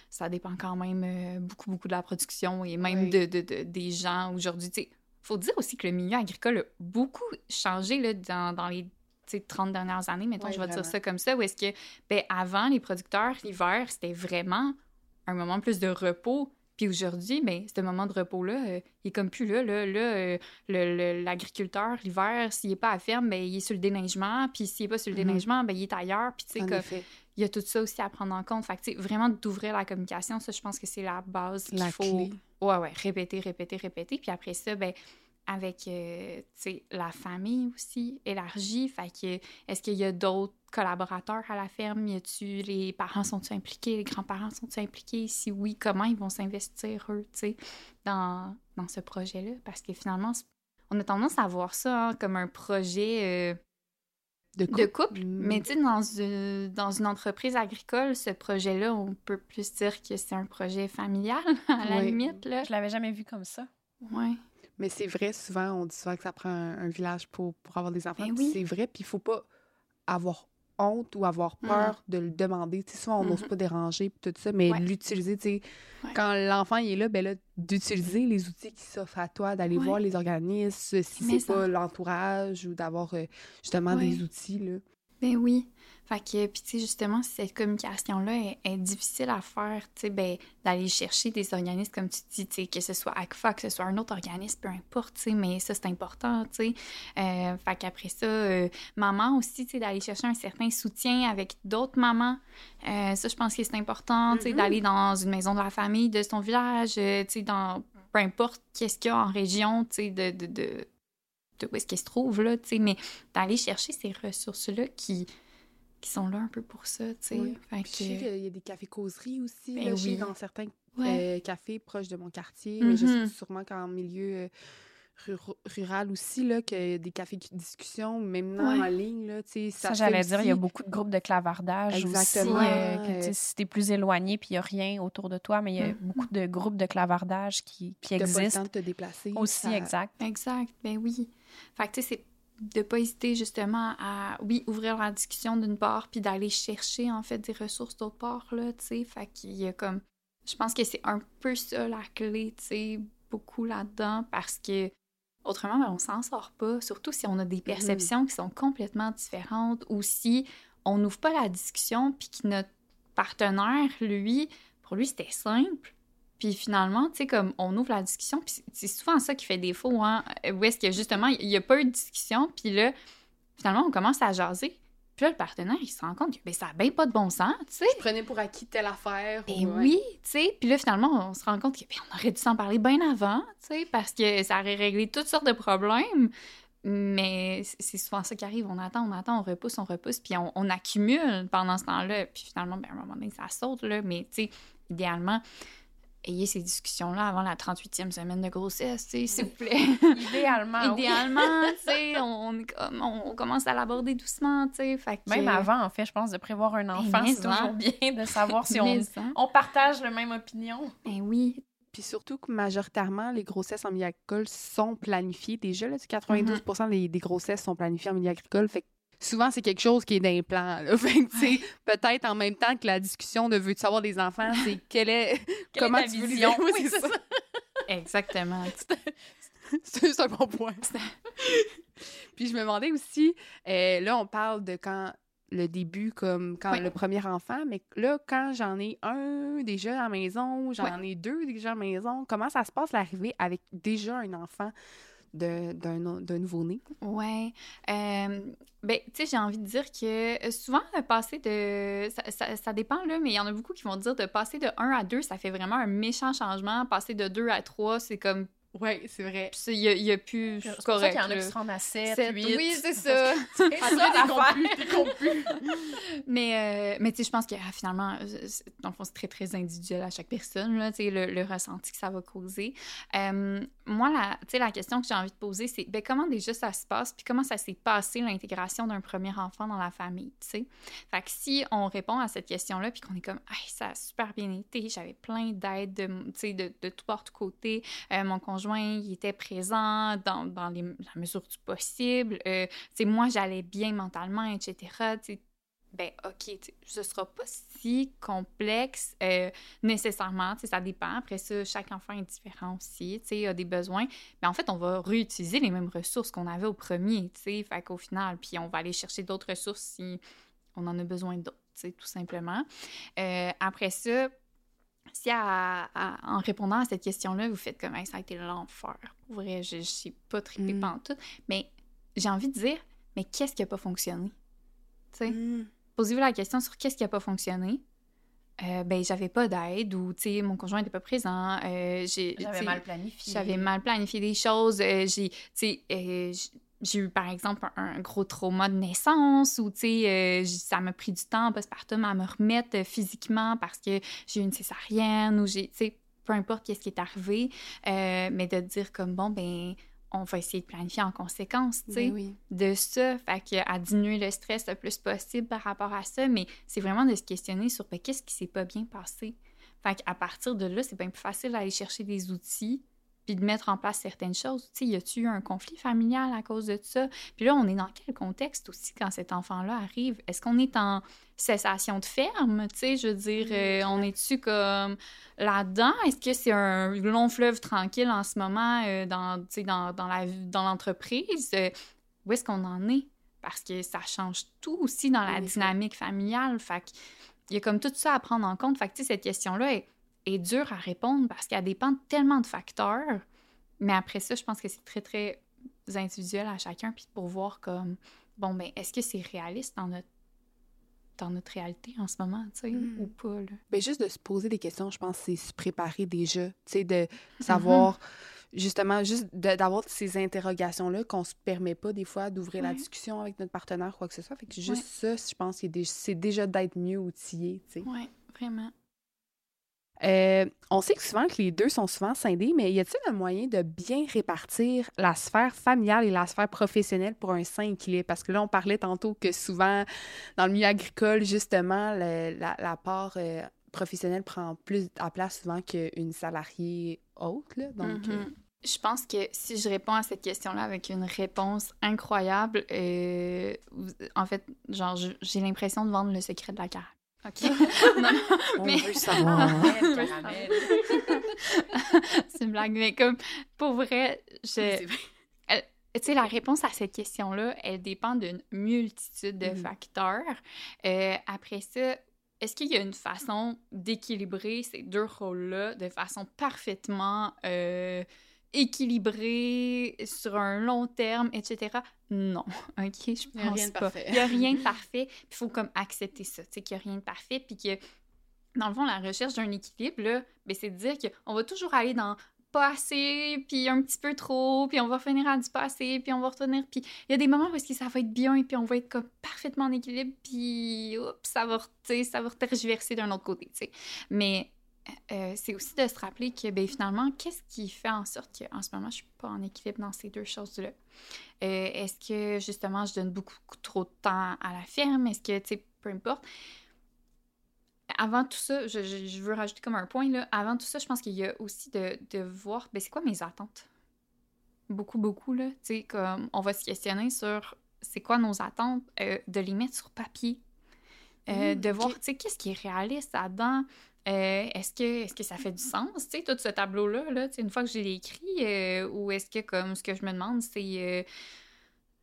ça dépend quand même euh, beaucoup, beaucoup de la production et même Oui. de, de- de- des gens aujourd'hui. Tu sais, faut dire aussi que le milieu agricole a beaucoup changé, là, dans, dans les tu sais, 30 dernières années, mettons, Oui, je vais dire ça comme ça, où est-ce que, ben, avant, les producteurs, l'hiver, c'était vraiment un moment plus de repos. Puis aujourd'hui, ben, ce moment de repos-là, euh, il est comme plus là. Là, là euh, l'agriculteur, l'hiver, s'il n'est pas à ferme, ben, il est sur le déneigement. Puis s'il n'est pas sur le Mhm. déneigement, ben, il est ailleurs. Puis tu sais, il y a tout ça aussi à prendre en compte. Fait que, tu sais, vraiment d'ouvrir la communication, ça, je pense que c'est la base qu'il La faut... clé. Ouais, ouais, répéter, répéter, répéter. Puis après ça, ben, avec, euh, tu sais, la famille aussi élargie. Fait que, est-ce qu'il y a d'autres collaborateurs à la ferme? Y a-tu, les parents sont-ils impliqués? Les grands-parents sont-ils impliqués? Si oui, comment ils vont s'investir, eux, tu sais, dans, dans ce projet-là? Parce que finalement, on a tendance à voir ça hein, comme un projet... euh, De de couple. Mm. Mais tu sais, dans une, dans une entreprise agricole, ce projet-là, on peut plus dire que c'est un projet familial, à la Oui. limite, là. Je l'avais jamais vu comme ça. Ouais. Mais c'est vrai, souvent, on dit souvent que ça prend un, un village pour, pour avoir des enfants. Ben oui. C'est vrai, puis il faut pas avoir honte ou avoir Mm. peur de le demander. Souvent, on n'ose Mhm. pas déranger, puis tout ça, mais Ouais. l'utiliser, tu sais, Ouais. quand l'enfant est là, ben là, d'utiliser les outils qui s'offrent à toi, d'aller Ouais. voir les organismes, si c'est ça. pas l'entourage, ou d'avoir euh, justement des outils, là. Ben oui. Fait que, puis tu sais, justement, si cette communication-là est, est difficile à faire, tu sais, ben, d'aller chercher des organismes, comme tu dis, tu sais, que ce soit ACFA, que ce soit un autre organisme, peu importe, tu sais, mais ça, c'est important, tu sais. Euh, fait qu'après ça, euh, maman aussi, tu sais, d'aller chercher un certain soutien avec d'autres mamans. Euh, ça, je pense que c'est important, tu sais, Mhm. d'aller dans une maison de la famille de son village, euh, tu sais, dans peu importe qu'est-ce qu'il y a en région, tu sais, de, de, de, de où est-ce qu'elle se trouve, là, tu sais, mais d'aller chercher ces ressources-là qui, qui sont là un peu pour ça, tu sais. Oui. Fait Puis je sais que- qu'il y a des cafés-causeries aussi, Ben là, oui. dans certains Ouais. euh, cafés proches de mon quartier. Mais je sais Mhm. sûrement qu'en milieu euh, rur- rural aussi, là, qu'il y a des cafés de discussion, même Ouais. en ligne, là, tu sais, Ça, ça j'allais dire, il y a beaucoup de groupes de clavardage Exactement. aussi. euh, que, tu sais, si t'es plus éloigné puis il n'y a rien autour de toi, mais il y a Mhm. beaucoup de groupes de clavardage qui, qui T'as pas le temps existent de te déplacer. aussi, ça- exact. Exact, ben oui. Fait que, tu sais, c'est de pas hésiter justement à, oui, ouvrir la discussion d'une part, puis d'aller chercher, en fait, des ressources d'autre part, là, tu sais. Fait qu'il y a comme... Je pense que c'est un peu ça, la clé, tu sais, beaucoup là-dedans, parce que autrement, ben, on s'en sort pas, surtout si on a des perceptions qui sont complètement différentes, ou si on n'ouvre pas la discussion, puis que notre partenaire, lui, pour lui, c'était simple, puis finalement, tu sais, comme on ouvre la discussion, puis c'est- souvent ça qui fait défaut, hein, où est-ce que justement, il n'y a pas eu de discussion, puis là, finalement, on commence à jaser. Puis là, le partenaire, il se rend compte que ben, ça n'a bien pas de bon sens, tu sais. Je prenais pour acquis telle affaire. Ben ou- oui, tu sais. Puis là, finalement, on se rend compte que ben, on aurait dû s'en parler bien avant, tu sais, parce que ça aurait réglé toutes sortes de problèmes. Mais c'est- c'est souvent ça qui arrive. On attend, on attend, on repousse, on repousse, puis on, on accumule pendant ce temps-là. Puis finalement, ben, à un moment donné, ça saute, là. Mais, tu sais, idéalement, ayez ces discussions-là avant la 38e semaine de grossesse, tu sais, s'il vous plaît. Idéalement, oui. Idéalement, tu sais, on, on commence à l'aborder doucement, tu sais. Fait que- Même avant, en fait, je pense, de prévoir un enfant, mais c'est toujours bien de savoir si on, hein, on partage la même opinion. Ben oui, Puis surtout que majoritairement, les grossesses en milieu agricole sont planifiées déjà. Là, 92 des, des grossesses sont planifiées en milieu agricole. Fait que souvent, c'est quelque chose qui est d'implant. Peut-être en même temps que la discussion de veux-tu avoir des enfants, c'est quelle est. Quelle comment est ta tu vision? Oui, Oui, c'est c'est ça. exactement. C'est un bon point. Puis je me demandais aussi, euh, là, on parle de quand le début, comme quand Oui. le premier enfant, mais là, quand j'en ai un déjà à la maison, j'en Oui. ai deux déjà à la maison, comment ça se passe l'arrivée avec déjà un enfant? D'un nouveau-né? Ouais. Euh, ben, tu sais, j'ai envie de dire que euh, souvent, passer de. Ça, ça- ça dépend, là, mais il y en a beaucoup qui vont dire de passer de 1 à 2, ça fait vraiment un méchant changement. Passer de 2 à 3, c'est comme. Oui, c'est vrai. Il y a, il y a plus. C'est pour ça correct. qu'il y en a qui se rendent à 7, Sept, 8. Oui, c'est ça. C'est Ah, ça, l'affaire. Mais, euh, mais tu sais, je pense que ah, finalement, euh, c'est- dans le fond, c'est très, très individuel à chaque personne, là, tu sais, le, le ressenti que ça va causer. Euh, moi, la, tu sais, la question que j'ai envie de poser, c'est ben, comment déjà ça se passe, puis comment ça s'est passé l'intégration d'un premier enfant dans la famille, tu sais? Fait que si on répond à cette question-là, puis qu'on est comme, hey, ça a super bien été, j'avais plein d'aide, de, tu sais, de, de de tout côté, Euh, mon conjoint conjoint il était présent dans, dans les, la mesure du possible. Euh, moi, j'allais bien mentalement, etc. ben ok, ce sera pas si complexe euh, nécessairement, ça dépend. Après ça, chaque enfant est différent aussi, il a des besoins. Mais en fait, on va réutiliser les mêmes ressources qu'on avait au premier, fait qu'au final, puis on va aller chercher d'autres ressources si on en a besoin d'autres, tout simplement. Euh, après ça, si en répondant à cette question-là, vous faites comme ça a été l'enfer. Pour vrai, je suis pas trippée mm. tout. Mais j'ai envie de dire, mais qu'est-ce qui a pas fonctionné? Mm. Posez-vous la question sur qu'est-ce qui a pas fonctionné. Euh, ben, j'avais pas d'aide ou, tu sais, mon conjoint n'était pas présent. Euh, j'avais mal planifié. J'avais mal planifié des choses. Euh, j'ai, tu sais, j'ai eu, par exemple, un, gros trauma de naissance ou, tu sais, euh, ça m'a pris du temps postpartum à me remettre euh, physiquement parce que j'ai eu une césarienne ou j'ai, tu sais, peu importe qu'est-ce qui est arrivé, euh, mais de dire comme, bon, ben on va essayer de planifier en conséquence, tu sais, ben de ça, fait à diminuer le stress le plus possible par rapport à ça, mais c'est vraiment de se questionner sur ben, qu'est-ce qui s'est pas bien passé? Fait qu'à partir de là, c'est bien plus facile d'aller chercher des outils puis de mettre en place certaines choses. Tu sais, y a-tu eu un conflit familial à cause de ça? Puis là, on est dans quel contexte aussi quand cet enfant-là arrive? Est-ce qu'on est en cessation de ferme? Tu sais, je veux dire, euh, on est-tu comme là-dedans? Est-ce que c'est un long fleuve tranquille en ce moment euh, dans, dans, dans, la, dans l'entreprise? Euh, où est-ce qu'on en est? Parce que ça change tout aussi dans la dynamique familiale. Fait il y a comme tout ça à prendre en compte. Fait que, tu sais, cette question-là est est dur à répondre parce qu'elle dépend tellement de facteurs. Mais après ça, je pense que c'est très, très individuel à chacun, puis pour voir comme, bon, ben, est-ce que c'est réaliste dans notre dans notre réalité en ce moment, tu sais, ou hmm. pas, là? Ben, juste de se poser des questions, je pense, c'est se préparer déjà, tu sais, de savoir, justement, juste d'avoir ces interrogations-là qu'on se permet pas, des fois, d'ouvrir la discussion avec notre partenaire, quoi que ce soit. Fait que juste ça, je pense que c'est déjà d'être mieux outillé, tu sais. Oui, vraiment. Euh, on sait que souvent que les deux sont souvent scindés, mais y a-t-il un moyen de bien répartir la sphère familiale et la sphère professionnelle pour un sain équilibre? Parce que là, on parlait tantôt que souvent, dans le milieu agricole, justement, la, part euh, professionnelle prend plus à place souvent qu'une salariée haute. Là, donc, mm-hmm. euh, Je pense que si je réponds à cette question-là avec une réponse incroyable, en fait, genre, j'ai l'impression de vendre le secret de la carte. OK. non, On mais... veut savoir. c'est une blague, mais comme, pour vrai, je... Tu sais, la réponse à cette question-là, elle dépend d'une multitude de mm-hmm. facteurs. Euh, après ça, est-ce qu'il y a une façon d'équilibrer ces deux rôles-là de façon parfaitement euh, équilibré sur un long terme, etc. Non, OK, je pense pas. Il n'y a rien de parfait, puis il faut comme accepter ça, tu sais, qu'il n'y a rien de parfait, puis que, dans le fond, la recherche d'un équilibre, là, ben, c'est de dire qu'on va toujours aller dans pas assez, puis un petit peu trop, puis on va finir à du pas assez, puis on va retourner, puis il y a des moments où ça va être bien, puis on va être comme parfaitement en équilibre, puis oups, ça va, ça va tergiverser d'un autre côté, tu sais. Mais euh, c'est aussi de se rappeler que ben, finalement, qu'est-ce qui fait en sorte qu'en ce moment, je suis pas en équilibre dans ces deux choses-là? Euh, est-ce que justement, je donne beaucoup trop de temps à la ferme? Est-ce que, tu sais, peu importe. Avant tout ça, je, veux rajouter comme un point, là. Avant tout ça, je pense qu'il y a aussi de, de voir, ben, c'est quoi mes attentes? Beaucoup, beaucoup, là. Tu sais, comme on va se questionner sur c'est quoi nos attentes, euh, de les mettre sur papier. Mmh, de voir, tu sais, qu'est-ce qui est réaliste là-dedans? Euh, est-ce que, est que ça fait du sens, tu sais, tout ce tableau-là, là, une fois que j'ai écrit, euh, ou est-ce que, comme, ce que je me demande, c'est euh,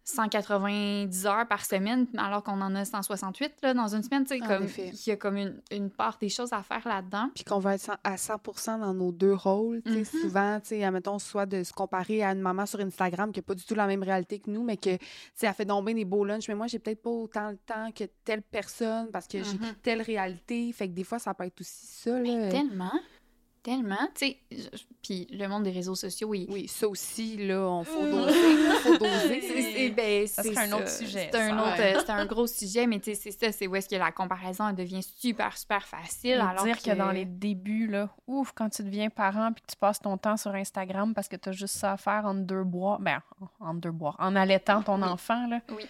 190 heures par semaine, alors qu'on en a 168 là, dans une semaine. tu comme Il y a comme une, une, part des choses à faire là-dedans. Puis qu'on va être à 100% dans nos deux rôles. tu sais mm-hmm. Souvent, admettons, soit de se comparer à une maman sur Instagram qui n'a pas du tout la même réalité que nous, mais que elle fait bien des beaux lunchs. Mais moi, j'ai peut-être pas autant le temps que telle personne parce que j'ai mm-hmm. telle réalité. Fait que des fois, ça peut être aussi ça. Là. tellement. Tellement, tu sais, puis le monde des réseaux sociaux, oui. Oui, ça aussi, là, on faut doser, faut doser. Ben, c'est un autre sujet. C'est un, autre, c'est un gros sujet, mais tu sais, c'est ça, c'est où est-ce que la comparaison devient super, super facile. alors dire que... dans les débuts, là, ouf, quand tu deviens parent puis que tu passes ton temps sur Instagram parce que tu as juste ça à faire en deux bois, ben, en deux bois, en allaitant ton enfant, là. Oui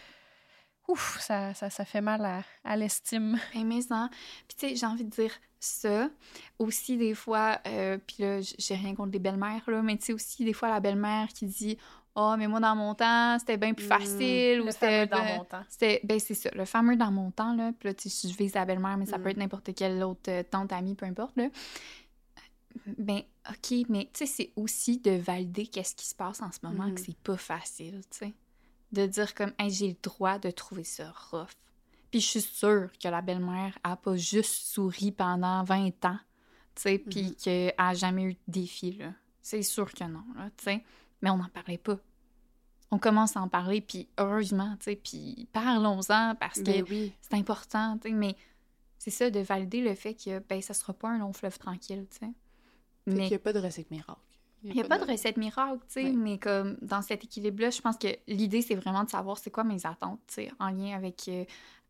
ouf, ça, ça, ça, fait mal à, à l'estime. Mais, mais ça. Puis tu sais, j'ai envie de dire, ça. Aussi, des fois, euh, puis là, j'ai rien contre les belles-mères, là, mais tu sais, aussi, des fois, la belle-mère qui dit Oh, mais moi, dans mon temps, c'était bien plus Mmh, facile. le ou c'était dans mon temps. C'était, ben, c'est ça, le fameux dans mon temps, là. Puis là, tu sais, je vise la belle-mère, mais ça peut être n'importe quelle autre euh, tante, amie, peu importe, là. Ben, OK, mais tu sais, c'est aussi de valider qu'est-ce qui se passe en ce moment, que c'est pas facile, tu sais. De dire comme, hey, j'ai le droit de trouver ça rough. Puis je suis sûre que la belle-mère a pas juste souri pendant 20 ans, tu sais, puis Mhm. qu'elle a jamais eu de défi, là. C'est sûr que non, là, tu sais. Mais on n'en parlait pas. On commence à en parler, puis heureusement, tu sais, puis parlons-en parce que Ben oui. c'est important, tu sais, mais c'est ça, de valider le fait que, ben, ça sera pas un long fleuve tranquille, tu sais. Fait qu'il Mais n'y a pas de recette miracle. il n'y a pas de recette miracle, tu sais, Ouais. mais comme dans cet équilibre-là, je pense que l'idée, c'est vraiment de savoir c'est quoi mes attentes, tu sais, en lien avec, euh,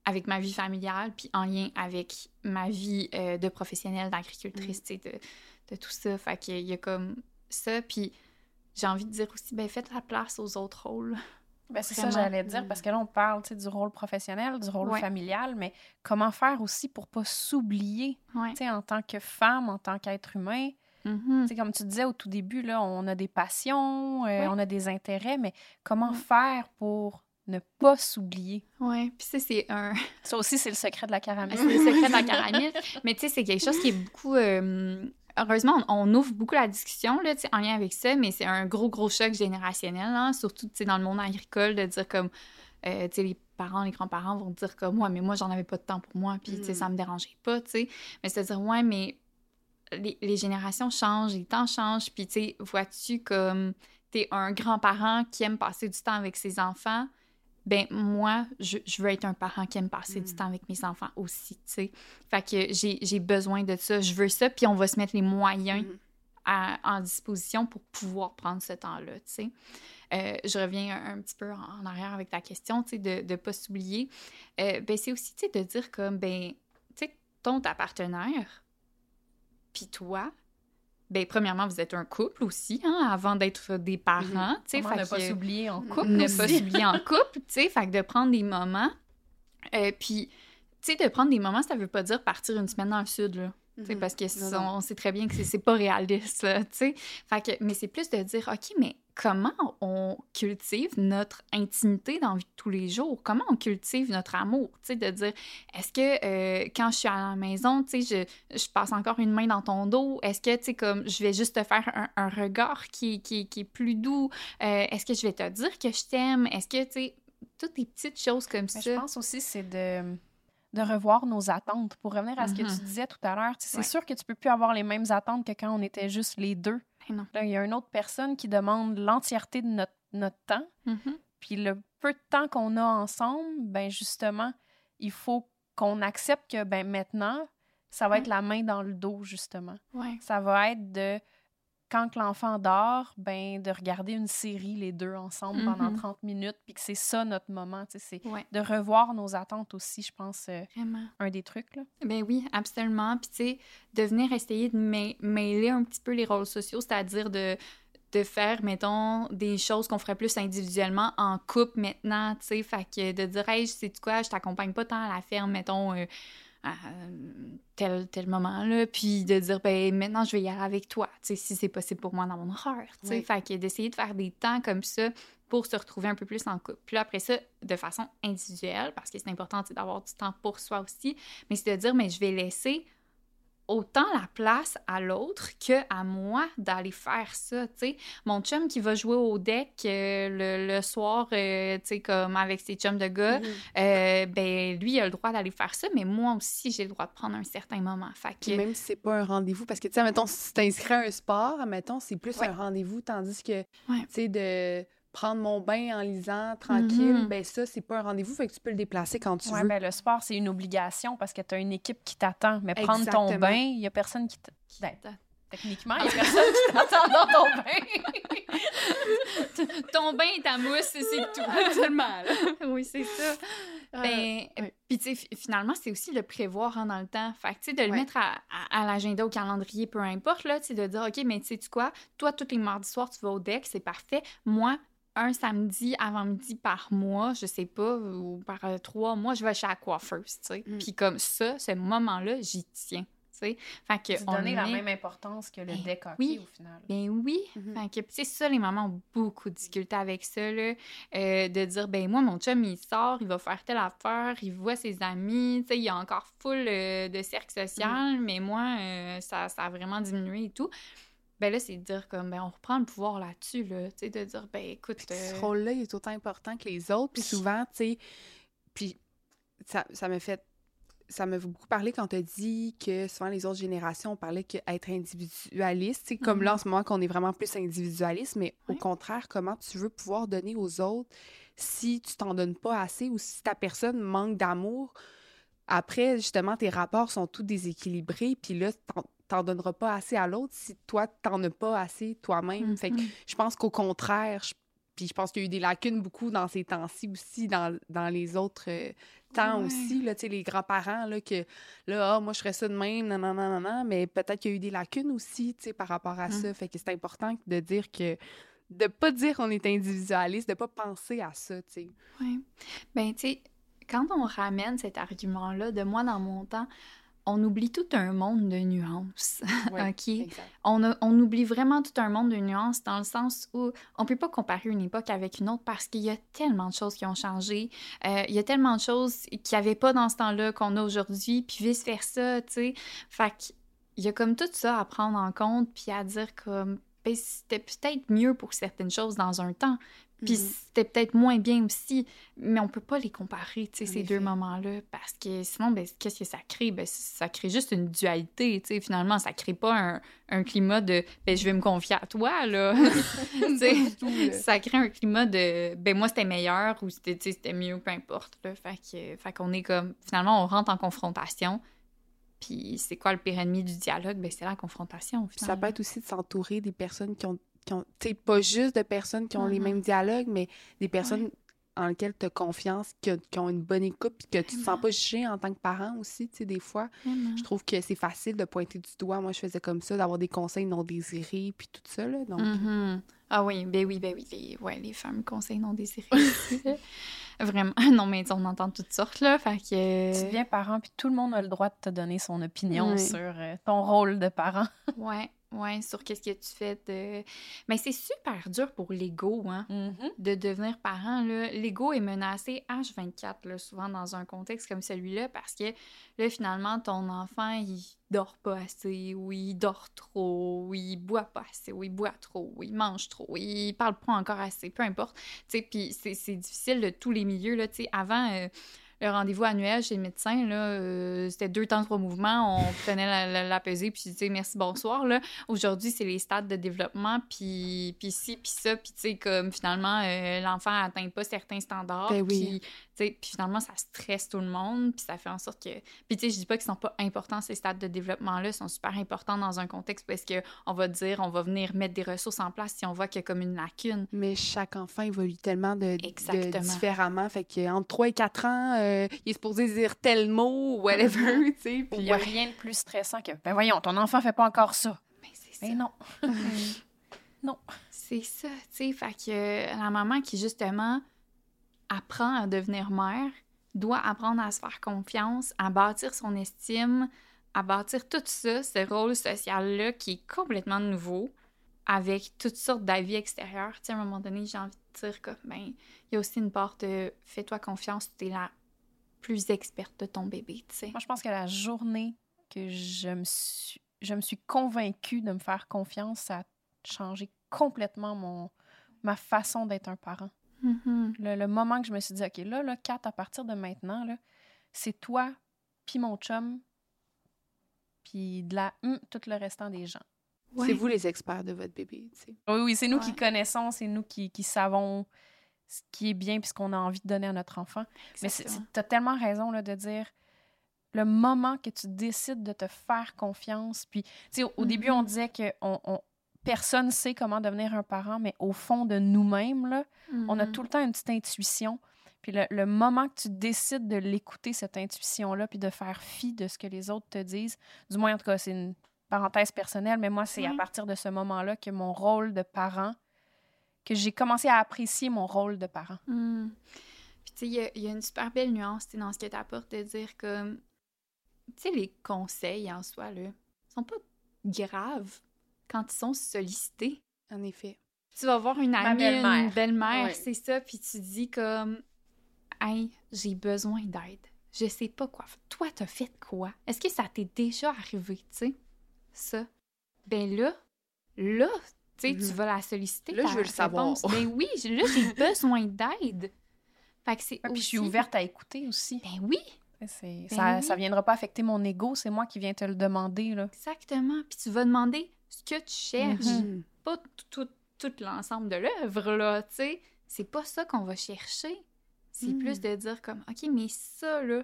avec ma vie familiale, puis en lien avec ma vie euh, de professionnelle, d'agricultrice, sais, de, de tout ça. Fait qu'il y a comme ça, puis j'ai envie de dire aussi, ben, faites la place aux autres rôles. Ben, c'est ça, j'allais dire, Mm. parce que là, on parle du rôle professionnel, du rôle Ouais. familial, mais comment faire aussi pour pas s'oublier, Ouais. en tant que femme, en tant qu'être humain? Tu sais, comme tu disais au tout début, là, on a des passions, euh, Ouais. on a des intérêts, mais comment faire pour ne pas s'oublier? Ouais, puis ça, c'est un... Ça aussi, c'est le secret de la caramel. C'est le secret de la caramel. Mais tu sais, c'est quelque chose qui est beaucoup. euh, heureusement, on, on ouvre beaucoup la discussion là, tu sais, en lien avec ça, mais c'est un gros, gros choc générationnel, hein, surtout tu sais, dans le monde agricole, de dire comme. euh, tu sais, les parents, les grands-parents vont dire comme ouais, mais moi, j'en avais pas de temps pour moi, puis tu sais, Mm. ça me dérangeait pas, tu sais. Mais c'est à dire, ouais, mais les, les générations changent, les temps changent, puis tu sais, vois-tu comme t'es un grand-parent qui aime passer du temps avec ses enfants, ben moi, je, je veux être un parent qui aime passer du Mm. temps avec mes enfants aussi, tu sais. Fait que j'ai j'ai besoin de ça, je veux ça, puis on va se mettre les moyens Mhm. à- en disposition pour pouvoir prendre ce temps-là, tu sais. Euh, je reviens un, un petit peu en, en arrière avec ta question, tu sais, de ne pas s'oublier. Euh, ben, c'est aussi, tu sais, de dire comme, ben, tu sais, ton, ta partenaire, puis toi, ben, premièrement, vous êtes un couple aussi, hein, avant d'être des parents, tu sais. Comment fait ne pas s'oublier en Mhm. couple ne aussi. pas s'oublier en couple, tu sais, fait que de prendre des moments, euh, puis, tu sais, de prendre des moments, ça veut pas dire partir une semaine dans le sud, là. Mhm. parce que Non, c'est- non. on sait très bien que c'est- c'est pas réaliste, là, tu sais. Fait que, mais c'est plus de dire, OK, mais comment on cultive notre intimité dans la vie de tous les jours? Comment on cultive notre amour? Tu sais, de dire, est-ce que euh, quand je suis à la maison, tu sais, je, je passe encore une main dans ton dos? Est-ce que, tu sais, comme, je vais juste te faire un, un regard qui, qui, qui est plus doux? Euh, est-ce que je vais te dire que je t'aime? Est-ce que, tu sais, toutes des petites choses comme Mais ça? je pense aussi c'est de, de revoir nos attentes. Pour revenir à ce que tu disais tout à l'heure, c'est Ouais. sûr que tu peux plus avoir les mêmes attentes que quand on était juste les deux. Il y a une autre personne qui demande l'entièreté de notre, notre temps. Mhm. Puis le peu de temps qu'on a ensemble, ben justement, il faut qu'on accepte que ben maintenant, ça va Ouais. être la main dans le dos, justement. Ouais. Ça va être de quand l'enfant dort, ben de regarder une série les deux ensemble pendant Mhm. 30 minutes, puis que c'est ça notre moment. tu sais, C'est Ouais. de revoir nos attentes aussi, je pense, euh, un des trucs. Là. Ben oui, absolument. Puis tu sais, de venir essayer de mêler un petit peu les rôles sociaux, c'est-à-dire de, de faire, mettons, des choses qu'on ferait plus individuellement en couple maintenant, tu sais. Fait que de dire, hey, sais quoi, je t'accompagne pas tant à la ferme, mettons, euh, à euh, tel, tel moment, là. Puis de dire, ben maintenant, je vais y aller avec toi, tu sais, si c'est possible pour moi dans mon horaire, tu sais. Oui. Fait que d'essayer de faire des temps comme ça pour se retrouver un peu plus en couple. Puis là, après ça, de façon individuelle, parce que c'est important d'avoir du temps pour soi aussi, mais c'est de dire, mais je vais laisser autant la place à l'autre que à moi d'aller faire ça, tu sais. Mon chum qui va jouer au deck euh, le, le soir, euh, tu sais, comme avec ses chums de gars, Mhm. euh, ben lui, il a le droit d'aller faire ça, mais moi aussi, j'ai le droit de prendre un certain moment. Fait que, même si c'est pas un rendez-vous, parce que, tu sais, mettons, si t'inscris à un sport, mettons, c'est plus Ouais. un rendez-vous, tandis que, Ouais. tu sais, de prendre mon bain en lisant tranquille, Mhm. ben ça, c'est pas un rendez-vous, fait que tu peux le déplacer quand tu Ouais, veux. ben, le sport, c'est une obligation parce que tu as une équipe qui t'attend. Mais prendre ton bain, il n'y a personne qui t- ben. Techniquement, il n'y a personne qui t'attend dans ton bain. ton bain est à mousse, c'est tout. Là. oui, c'est ça. Ben, Euh, ouais. Puis, tu sais, fi- finalement, c'est aussi le prévoir hein, dans le temps. Fait que, tu sais, de le Ouais. mettre à, à- à l'agenda, au calendrier, peu importe, là, tu sais, de dire, OK, mais tu sais quoi, toi, tous les mardis soirs, tu vas au deck, c'est parfait. Moi, un samedi avant-midi par mois, je sais pas, ou par euh, trois mois, je vais chez la coiffeuse, tu sais. Mm. Puis comme ça, ce moment-là, j'y tiens. Fait que on donner la même importance que le Ben oui. au final. Ben oui. Fait que, tu sais, ça, les mamans ont beaucoup de difficultés avec ça, là. euh, de dire, ben moi, mon chum, il sort, il va faire telle affaire, il voit ses amis, tu sais, il y a encore full euh, de cercle social, mais moi, euh, ça, ça a vraiment diminué et tout. Ben là, c'est de dire, comme, ben on reprend le pouvoir là-dessus, là. Tu sais, de dire, ben écoute. Puis que euh, ce rôle-là, il est autant important que les autres. Puis souvent, tu sais, puis ça, ça me fait... Ça m'a beaucoup parlé quand tu as dit que souvent les autres générations, on parlait qu'être individualiste, sais, comme Mhm. là en ce moment qu'on est vraiment plus individualiste, mais au contraire, comment tu veux pouvoir donner aux autres si tu t'en donnes pas assez ou si ta personne manque d'amour? Après, justement, tes rapports sont tous déséquilibrés, puis là, t'en- donneras pas assez à l'autre si toi, t'en as pas assez toi-même. Fait que Mhm. je pense qu'au contraire, je- puis je pense qu'il y a eu des lacunes beaucoup dans ces temps-ci aussi, dans, dans les autres euh, temps Ouais. aussi, là, tu sais, les grands-parents, là, que là, ah, moi, je ferais ça de même, non, non, non, non, mais peut-être qu'il y a eu des lacunes aussi, tu sais, par rapport à Mm. ça. Fait que c'est important de dire que, de pas dire qu'on est individualiste, de pas penser à ça, tu sais. Ouais. Ben, tu sais, quand on ramène cet argument-là de moi dans mon temps, on oublie tout un monde de nuances. Ouais, OK? exact. On, a- on oublie vraiment tout un monde de nuances dans le sens où on peut pas comparer une époque avec une autre parce qu'il y a tellement de choses qui ont changé. Euh, il y a tellement de choses qu'il n'y avait pas dans ce temps-là qu'on a aujourd'hui, puis vice-versa, tu sais. Fait qu'il y a comme tout ça à prendre en compte, puis à dire comme, ben, c'était peut-être mieux pour certaines choses dans un temps, puis Mhm. c'était peut-être moins bien aussi, mais on peut pas les comparer, tu sais, ces effet. deux moments-là, parce que sinon, ben, qu'est-ce que ça crée? Ben, ça crée juste une dualité, tu sais, finalement, ça crée pas un, un climat de « ben, je vais me confier à toi, là », ça crée un climat de « ben, moi, c'était meilleur » ou c'était mieux, peu importe, là, fait que- fait qu'on est comme, finalement, on rentre en confrontation, puis c'est quoi le pire ennemi du dialogue? Ben, c'est la confrontation, Puis ça finalement. peut être aussi de s'entourer des personnes qui ont, qui ont tu sais, pas juste de personnes qui ont les Mhm. mêmes dialogues, mais des personnes en lesquelles tu as confiance, qui, ont- qui ont une bonne écoute, puis que tu te sens pas jugé en tant que parent aussi, tu sais, des fois. Vraiment. Je trouve que c'est facile de pointer du doigt. Moi, je faisais comme ça, d'avoir des conseils non désirés, puis tout ça, là. Donc, Mhm. Ah oui, ben oui, ben oui, les, ouais, les fameux conseils non désirés. Vraiment, non, mais on entend toutes sortes, là, fait que... Tu deviens parent, puis tout le monde a le droit de te donner son opinion sur euh, ton rôle de parent. Ouais, ouais, sur qu'est-ce que tu fais de... Mais c'est super dur pour l'ego, hein, de devenir parent. L'ego est menacé H24, là, souvent dans un contexte comme celui-là, parce que, là, finalement, ton enfant, il dort pas assez, ou il dort trop, ou il boit pas assez, ou il boit trop, ou il mange trop, ou il parle pas encore assez, peu importe. Tu sais, puis c'est c'est difficile de tous les milieux, là, tu sais. Avant... euh, le rendez-vous annuel chez le médecin, là, euh, c'était deux temps, trois mouvements. On prenait la, la, la pesée, puis tu sais, merci, bonsoir. Là. Aujourd'hui, c'est les stades de développement, puis, puis ci, puis ça, puis tu sais, comme finalement, euh, l'enfant n'atteint pas certains standards. Ben oui. Puis, puis finalement, ça stresse tout le monde, puis ça fait en sorte que... Puis tu sais, je dis pas qu'ils sont pas importants, ces stades de développement-là, ils sont super importants dans un contexte parce que on va dire, on va venir mettre des ressources en place si on voit qu'il y a comme une lacune. Mais chaque enfant évolue tellement de, de Exactement. différemment. Fait qu'entre 3 et 4 ans, euh, il est supposé dire tel mot ou whatever, tu sais. Il Puis n'y a rien de plus stressant que ben voyons, ton enfant fait pas encore ça. Mais c'est ça. Mais non. Non. C'est ça, tu sais. Fait que euh, la maman qui, justement, apprend à devenir mère doit apprendre à se faire confiance, à bâtir son estime, à bâtir tout ça, ce rôle social-là qui est complètement nouveau, avec toutes sortes d'avis extérieurs. Tu sais, à un moment donné, j'ai envie de dire que, ben, il y a aussi une part de fais-toi confiance, tu es la plus experte de ton bébé, tu sais. Moi, je pense que la journée que je me suis, je me suis convaincue de me faire confiance, ça a changé complètement mon, ma façon d'être un parent. Mhm. Le, le moment que je me suis dit, OK, là, là, Kat, à partir de maintenant, là, c'est toi, puis mon chum, puis de la, hum, tout le restant des gens. C'est vous les experts de votre bébé, tu sais. Oui, oui, c'est nous qui connaissons, c'est nous qui, qui savons ce qui est bien puis ce qu'on a envie de donner à notre enfant. Mais tu as tellement raison là, de dire le moment que tu décides de te faire confiance. Puis, tu sais, au, au début, on disait que on, on- personne sait comment devenir un parent, mais au fond de nous-mêmes, on a Mhm. tout le temps une petite intuition. Puis le, le moment que tu décides de l'écouter, cette intuition-là, puis de faire fi de ce que les autres te disent, du moins, en tout cas, c'est une parenthèse personnelle, mais moi, c'est à partir de ce moment-là que mon rôle de parent, que j'ai commencé à apprécier mon rôle de parent. Hmm. Puis tu sais, il y a- il y, a une super belle nuance dans ce que tu apportes de dire comme tu sais, les conseils en soi, là, sont pas graves quand ils sont sollicités. En effet. Tu vas voir une amie, belle-mère. une belle-mère, Ouais. c'est ça, puis tu dis comme Hey, j'ai besoin d'aide. Je sais pas quoi. faire. Toi, t'as fait quoi? Est-ce que ça t'est déjà arrivé, tu sais? Ça. Ben là, là, tu sais, tu Mhm. vas la solliciter. Là, ta je veux le savoir. Ben oui, là, j'ai besoin d'aide. Fait que c'est Ah, Puis je suis ouverte à écouter aussi. Ben oui, Ben ça, oui. ça viendra pas affecter mon ego, c'est moi qui viens te le demander. Là. exactement. Puis tu vas demander ce que tu cherches. Mhm. pas tout, tout, tout l'ensemble de l'œuvre, là, tu sais. C'est pas ça qu'on va chercher. C'est Mm. plus de dire comme, OK, mais ça, là,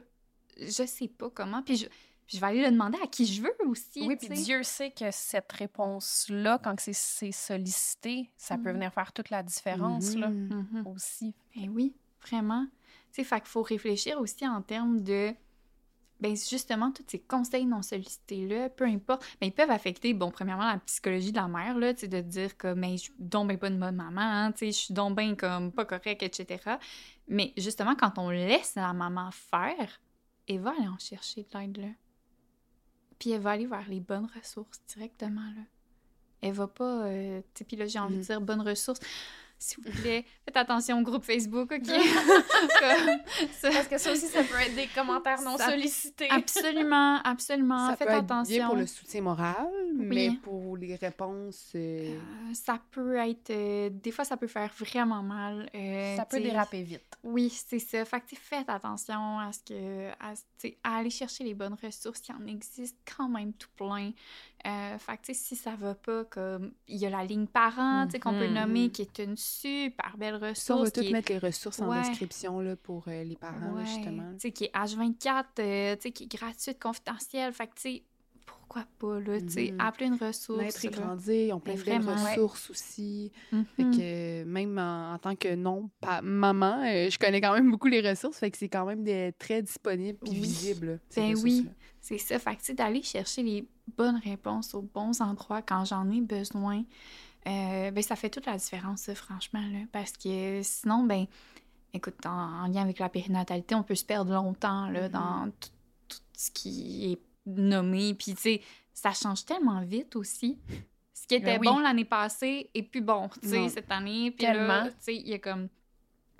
je sais pas comment. Puis je, puis je vais aller le demander à qui je veux aussi, Oui, tu puis sais. Dieu sait que cette réponse-là, quand c'est- c'est sollicité, ça peut Mhm. venir faire toute la différence là, Mhm. Mhm. aussi. Ben oui, vraiment. Tu sais, fait qu'il faut réfléchir aussi en termes de... Ben justement, tous ces conseils non sollicités-là, peu importe, ben, ils peuvent affecter, bon, premièrement, la psychologie de la mère, là, tu de dire que, mais je suis donc ben pas une bonne maman, hein, tu sais, je suis donc ben comme pas correcte, etc. Mais justement, quand on laisse la maman faire, elle va aller en chercher de l'aide, là. Puis elle va aller vers les bonnes ressources directement, là. Elle va pas, euh, tu sais, puis là, j'ai envie de Mhm. dire bonnes ressources. S'il vous plaît, faites attention au groupe Facebook, OK? Ça. Parce que ça aussi, ça peut être des commentaires non Ça- sollicités. Absolument, absolument. Ça Faites peut être attention. bien pour le soutien moral, Oui. mais pour les réponses... euh, Euh, ça peut être... euh, des fois, ça peut faire vraiment mal. euh, ça peut déraper vite. Oui, c'est ça. Fait que, faites attention à ce que... À aller chercher les bonnes ressources. Il en existe quand même tout plein. Euh, fait que, si ça va pas, comme... Il y a la ligne parent, tu sais, qu'on peut Mhm. nommer, qui est une super belle ressource. Ça, on va qui tout est- mettre les ressources en description là, pour euh, les parents, là, Ouais, justement. Tu sais, qui est H24, euh, tu sais, qui est gratuite, confidentielle. Fait que, pourquoi pas, là, tu sais, Mhm. appeler une ressource. Naître et grandir, ils ont plein de ressources aussi. Fait Mhm. que même en, en tant que non pa- maman, euh, je connais quand même beaucoup les ressources, fait que c'est quand même des, très disponible puis Oui. visible. Ben oui. C'est ça. Fait que, tu sais, d'aller chercher les bonnes réponses aux bons endroits quand j'en ai besoin, euh, ben, ça fait toute la différence, ça, franchement, là. Parce que sinon, ben, écoute, en, en lien avec la périnatalité, on peut se perdre longtemps, là, Mhm. dans tout, tout ce qui est nommé. Puis, tu sais, ça change tellement vite aussi. Ce qui était Ben oui. bon l'année passée et puis bon, tu sais, cette année. Puis là, tu sais, il y a comme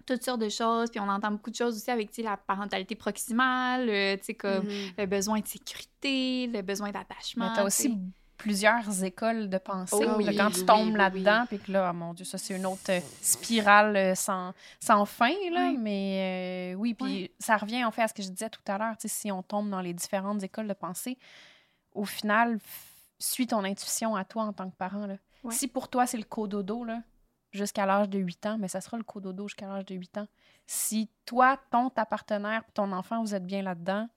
toutes sortes de choses. Puis on entend beaucoup de choses aussi avec, tu sais, la parentalité proximale, euh, tu sais, comme Mhm. le besoin de sécurité, le besoin d'attachement. Mais t'as aussi. Plusieurs écoles de pensée. Oh Là, quand oui, tu tombes oui, là-dedans, puis que là, oh mon Dieu, ça, c'est une autre euh, spirale euh, sans, sans fin, là. Mais euh, oui, puis ça revient en fait à ce que je disais tout à l'heure. Si on tombe dans les différentes écoles de pensée, au final, suis ton intuition à toi en tant que parent. Là. Si pour toi, c'est le cododo, là, jusqu'à l'âge de 8 ans, mais ça sera le cododo jusqu'à l'âge de 8 ans. Si toi, ton, ta partenaire, puis ton enfant, vous êtes bien là-dedans,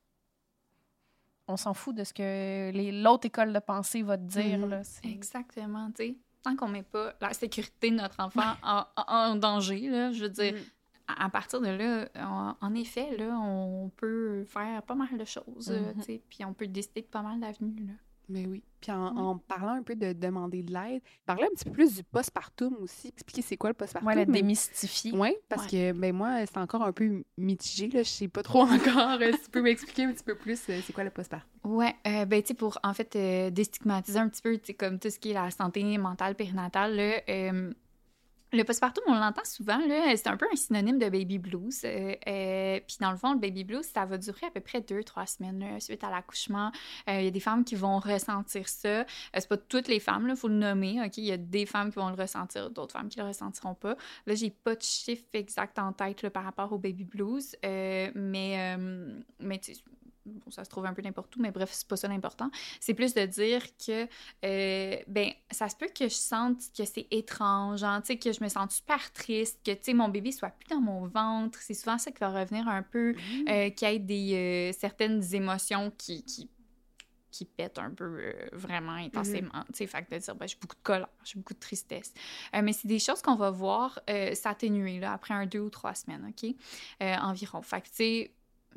on s'en fout de ce que les- l'autre école de pensée va te dire. Mhm. là. Exactement, tu sais. Tant qu'on met pas la sécurité de notre enfant en, danger, là, je veux dire, Mhm. à, à partir de là, en, en effet, là, on peut faire pas mal de choses, Mhm. puis on peut décider de pas mal d'avenues, là. Mais oui. Puis en, Ouais. en parlant un peu de demander de l'aide, parler un petit peu plus du postpartum aussi, expliquer c'est quoi le postpartum. Ouais, le démystifier. Oui, parce que ben moi, c'est encore un peu mitigé. Là. Je sais pas trop encore. euh, si tu peux m'expliquer un petit peu plus euh, c'est quoi le postpartum? Ouais, euh, ben tu sais, pour en fait euh, déstigmatiser un petit peu, tu sais, comme tout ce qui est la santé mentale périnatale, là, euh, le postpartum, on l'entend souvent, c'est un peu un synonyme de baby blues. euh, euh, Puis dans le fond, le baby blues, ça va durer à peu près deux, trois semaines suite à l'accouchement. Euh, Il y a des femmes qui vont ressentir ça. C'est pas toutes les femmes, il faut le nommer? Il y a des femmes qui vont le ressentir, d'autres femmes qui le ressentiront pas. Là, j'ai pas de chiffre exact en tête par rapport au baby blues, mais, mais tu bon, ça se trouve un peu n'importe où, mais bref, c'est pas ça l'important. C'est plus de dire que, euh, ben, ça se peut que je sente que c'est étrange, hein, tu sais, que je me sens super triste, que, tu sais, mon bébé soit plus dans mon ventre. C'est souvent ça qui va revenir un peu, euh, qu'il y ait des, euh, certaines émotions qui, qui, qui pètent un peu euh, vraiment intensément. Tu sais, fait que de dire, ben, j'ai beaucoup de colère, j'ai beaucoup de tristesse. Euh, mais c'est des choses qu'on va voir euh, s'atténuer, là, après un deux ou trois semaines, OK? Environ. Fait que, tu sais,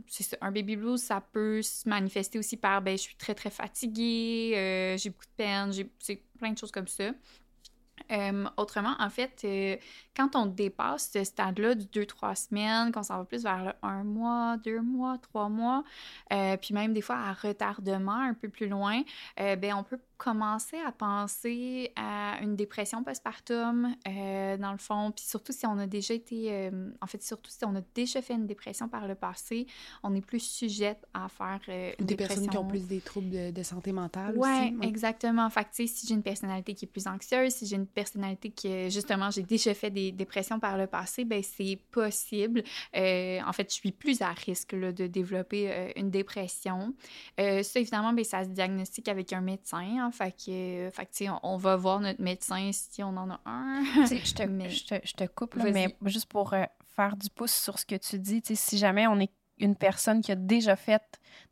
c'est un baby blues, ça peut se manifester aussi par ben, je suis très très fatiguée, euh, j'ai beaucoup de peine, j'ai plein de choses comme ça. Euh, autrement, en fait, euh, quand on dépasse ce stade-là du 2-3 semaines, qu'on s'en va plus vers le 1 mois, 2 mois, 3 mois, puis même des fois à retardement un peu plus loin, ben on peut commencer à penser à une dépression postpartum, euh, dans le fond, puis surtout si on a déjà été, euh, en fait, surtout si on a déjà fait une dépression par le passé, on est plus sujette à faire euh, une Des dépression. personnes qui ont plus des troubles de, de santé mentale Ouais, aussi. exactement. Fait que, tu sais, si j'ai une personnalité qui est plus anxieuse, si j'ai une personnalité qui, justement, j'ai déjà fait des dépressions par le passé, ben c'est possible. Euh, en fait, je suis plus à risque là, de développer euh, une dépression. Ça, évidemment, ben, ça se diagnostique avec un médecin. Hein. fait que, fait on, on va voir notre médecin si on en a un. Je te, Mais- je te, je te coupe, là, mais juste pour euh, faire du pouce sur ce que tu dis, si jamais on est une personne qui a déjà fait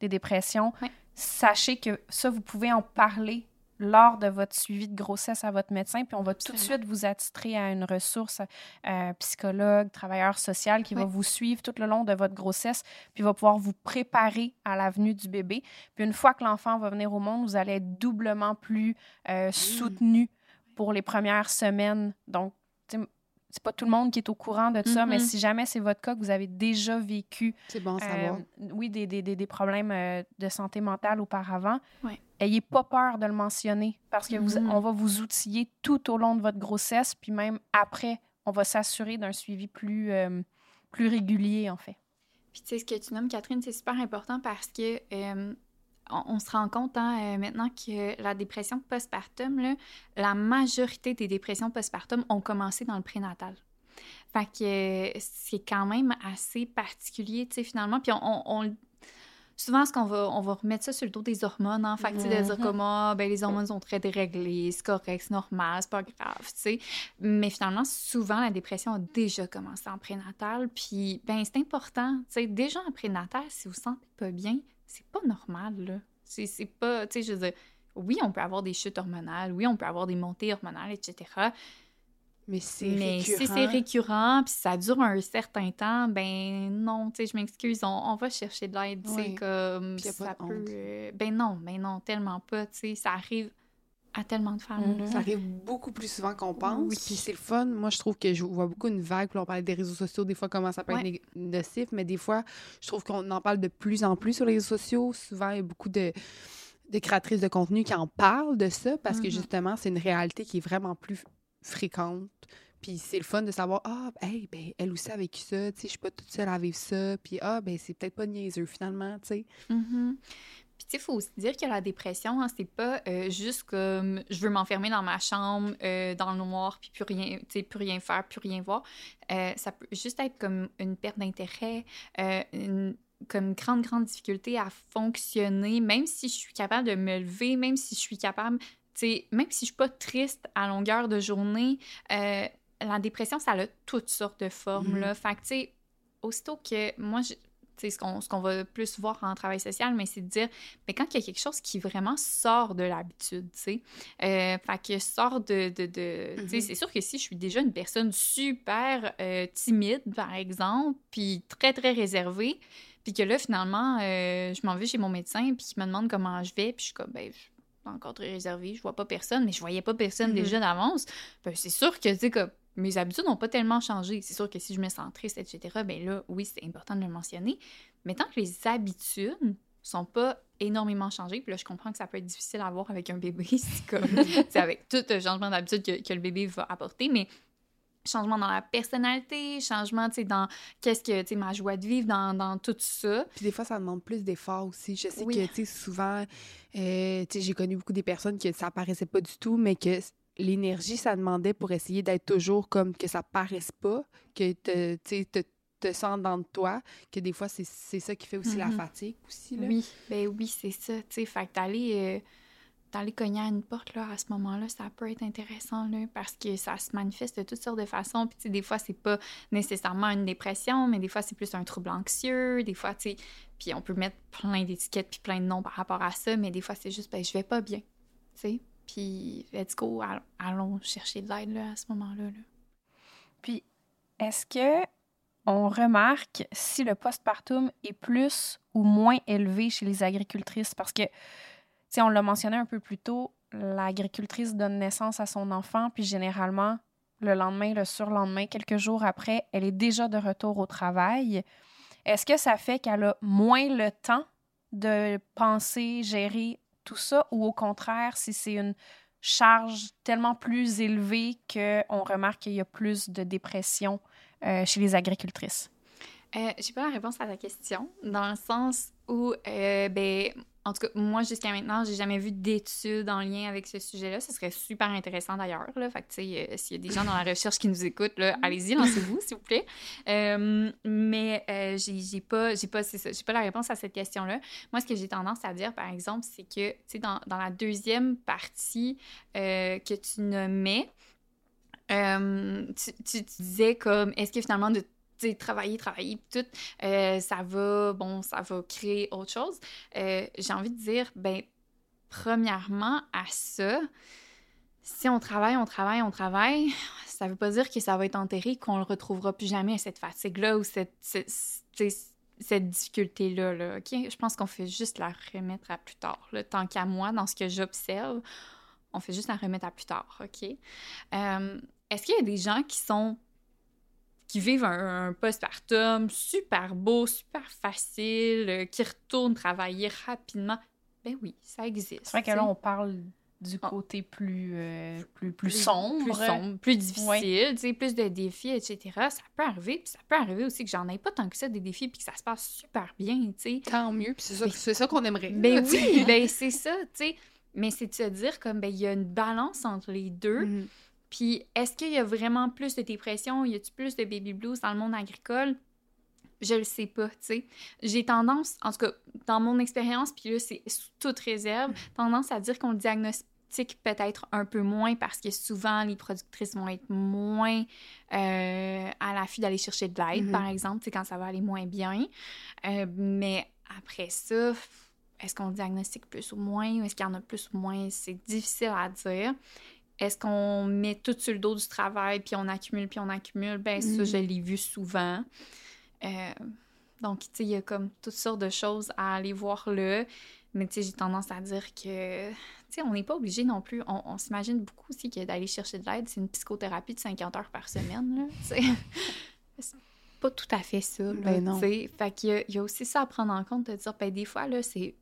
des dépressions, sachez que ça, vous pouvez en parler lors de votre suivi de grossesse à votre médecin, puis on va tout de suite vous attitrer à une ressource euh, psychologue, travailleur social qui va vous suivre tout le long de votre grossesse, puis va pouvoir vous préparer à la venue du bébé. Puis une fois que l'enfant va venir au monde, vous allez être doublement plus euh, soutenu pour les premières semaines. Donc, c'est pas tout le monde qui est au courant de ça, mais Mhm. si jamais c'est votre cas, que vous avez déjà vécu bon euh, oui, des, des, des, des problèmes euh, de santé mentale auparavant, Ouais. Ayez pas peur de le mentionner parce que vous, Mhm. on va vous outiller tout au long de votre grossesse, puis même après, on va s'assurer d'un suivi plus, euh, plus régulier, en fait. Puis tu sais, ce que tu nommes, Catherine, c'est super important parce que euh, on, on se rend compte hein, euh, maintenant que la dépression postpartum, là, la majorité des dépressions postpartum ont commencé dans le prénatal. Fait que c'est quand même assez particulier, tu sais, finalement. Puis on, on- on- souvent, ce qu'on va, on va remettre ça sur le dos des hormones, hein. Fait de dire Mhm. comme, ah, ben, les hormones sont très déréglées, c'est correct, c'est normal, c'est pas grave, tu sais. Mais finalement, souvent, la dépression a déjà commencé en prénatal. Puis, ben, c'est important. Tu sais, déjà en prénatal, si vous vous sentez pas bien, c'est pas normal, là. C'est c'est pas, tu sais, je veux dire, oui, on peut avoir des chutes hormonales, oui, on peut avoir des montées hormonales, etc. Mais c'est Mais récurrent. si c'est récurrent, puis ça dure un certain temps, ben non, tu sais, je m'excuse, on, on va chercher de l'aide, tu sais, comme ça peut... euh, ben non, ben non, tellement pas, tu sais, ça arrive à tellement de femmes, Mhm. là. Ça arrive beaucoup plus souvent qu'on pense. Oui. Puis c'est le fun. Moi, je trouve que je vois beaucoup une vague. Puis on parlait des réseaux sociaux, des fois, comment ça peut Ouais. être nocif. Mais des fois, je trouve qu'on en parle de plus en plus sur les réseaux sociaux. Souvent, il y a beaucoup de, de créatrices de contenu qui en parlent de ça parce que Mhm. justement, c'est une réalité qui est vraiment plus fréquente. Puis c'est le fun de savoir, ah, hey, ben, elle aussi a vécu ça. Tu sais, je suis pas toute seule à vivre ça. Puis, ah, ben, c'est peut-être pas niaiseux finalement, tu sais. Mhm. Puis, tu sais, il faut aussi dire que la dépression, hein, c'est pas euh, juste comme je veux m'enfermer dans ma chambre, euh, dans le noir, puis plus rien, plus rien faire, plus rien voir. Euh, ça peut juste être comme une perte d'intérêt, une comme grande, grande difficulté à fonctionner, même si je suis capable de me lever, même si je suis capable, tu sais, même si je suis pas triste à longueur de journée, euh, la dépression, ça a toutes sortes de formes, là. Fait que, tu sais, aussitôt que moi, je- ce qu'on va plus voir en travail social, mais c'est de dire, mais quand il y a quelque chose qui vraiment sort de l'habitude, tu sais, euh, fait que sort de... de, de- tu sais, Mhm. c'est sûr que si je suis déjà une personne super euh, timide, par exemple, puis très, très réservée, puis que là, finalement, euh, je m'en vais chez mon médecin, puis il me demande comment je vais, puis je suis comme, ben, je encore très réservée, je vois pas personne, mais je voyais pas personne Mhm. déjà d'avance, ben, c'est sûr que, tu sais, mes habitudes n'ont pas tellement changé. C'est sûr que si je me sens triste, etc., ben là, oui, c'est important de le mentionner. Mais tant que les habitudes sont pas énormément changées, puis là, je comprends que ça peut être difficile à voir avec un bébé, c'est comme, c'est avec tout le changement d'habitude que, que le bébé va apporter, mais changement dans la personnalité, changement, tu sais, dans qu'est-ce que, tu sais, ma joie de vivre, dans, dans tout ça. Puis des fois, ça demande plus d'efforts aussi. Je sais Oui. que, tu sais, souvent, euh, tu sais, j'ai connu beaucoup des personnes que ça paraissait pas du tout, mais que l'énergie, ça demandait pour essayer d'être toujours comme que ça paraisse pas, que tu sais, te, te sens dans de toi, que des fois, c'est ça qui fait aussi la Mhm. fatigue aussi, là. Oui, ben oui, c'est ça, tu sais, fait que d'aller... d'aller cogner à une porte, là, à ce moment-là, ça peut être intéressant, là, parce que ça se manifeste de toutes sortes de façons. Puis, des fois, c'est pas nécessairement une dépression, mais des fois, c'est plus un trouble anxieux. Des fois, tu sais, puis on peut mettre plein d'étiquettes puis plein de noms par rapport à ça, mais des fois, c'est juste, ben, je vais pas bien, tu sais. Puis, let's go, all- allons chercher de l'aide, à ce moment-là, là. Puis, est-ce que on remarque si le postpartum est plus ou moins élevé chez les agricultrices? Parce que, sais, on l'a mentionné un peu plus tôt, l'agricultrice donne naissance à son enfant, puis généralement, le lendemain, le surlendemain, quelques jours après, elle est déjà de retour au travail. Est-ce que ça fait qu'elle a moins le temps de penser, gérer tout ça, ou au contraire, si c'est une charge tellement plus élevée qu'on remarque qu'il y a plus de dépression euh, chez les agricultrices? Euh, J'ai pas la réponse à ta question, dans le sens où, euh, ben, en tout cas, moi, jusqu'à maintenant, j'ai jamais vu d'études en lien avec ce sujet-là. Ce serait super intéressant d'ailleurs. Fait que, tu sais, euh, s'il y a des gens dans la recherche qui nous écoutent, allez-y, lancez-vous, s'il vous plaît. Euh, mais euh, j'ai pas, pas, pas la réponse à cette question-là. Moi, ce que j'ai tendance à dire, par exemple, c'est que, tu sais, dans, dans, la deuxième partie euh, que tu nommais, tu, tu, tu, disais comme, est-ce que finalement, de travailler, travailler, tout, euh, ça va, bon, ça va créer autre chose. Euh, J'ai envie de dire, ben, premièrement, à ça, si on travaille, on travaille, on travaille, ça veut pas dire que ça va être enterré, qu'on le retrouvera plus jamais, cette fatigue-là ou cette, cette, cette difficulté-là, là, OK? Je pense qu'on fait juste la remettre à plus tard. Là. Tant qu'à moi, dans ce que j'observe, on fait juste la remettre à plus tard, OK? Euh, Est-ce qu'il y a des gens qui sont qui vivent un, un postpartum super beau, super facile, euh, qui retournent travailler rapidement. Ben oui, ça existe. C'est vrai que là, on parle du côté plus, euh, plus, plus, plus, sombre. Plus sombre, plus difficile, ouais. plus de défis, etc. Ça peut arriver, puis ça peut arriver aussi que j'en ai pas tant que ça des défis, puis que ça se passe super bien, tu sais. Tant mieux, puis c'est ça, qu'on aimerait. Ben oui, ben c'est ça, tu sais. Mais c'est de se dire comme, ben il y a une balance entre les deux. Mm -hmm. Puis, est-ce qu'il y a vraiment plus de dépression? Y a-t-il plus de baby blues dans le monde agricole? Je le sais pas, tu sais. J'ai tendance, en tout cas, dans mon expérience, puis là, c'est sous toute réserve, tendance à dire qu'on le diagnostique peut-être un peu moins parce que souvent, les productrices vont être moins euh, à l'affût d'aller chercher de l'aide, mm -hmm. par exemple, tu sais, quand ça va aller moins bien. Euh, mais après ça, est-ce qu'on diagnostique plus ou moins? Est-ce qu'il y en a plus ou moins? C'est difficile à dire. Est-ce qu'on met tout sur le dos du travail, puis on accumule, puis on accumule? Ben ça, je l'ai vu souvent. Euh, donc, tu sais, il y a comme toutes sortes de choses à aller voir là. Mais tu sais, j'ai tendance à dire que, tu sais, on n'est pas obligé non plus. On, on s'imagine beaucoup aussi que d'aller chercher de l'aide, c'est une psychothérapie de 50 heures par semaine, là, c'est pas tout à fait ça, là, ben non. Fait qu'il y y a aussi ça à prendre en compte, de dire, ben des fois, là, c'est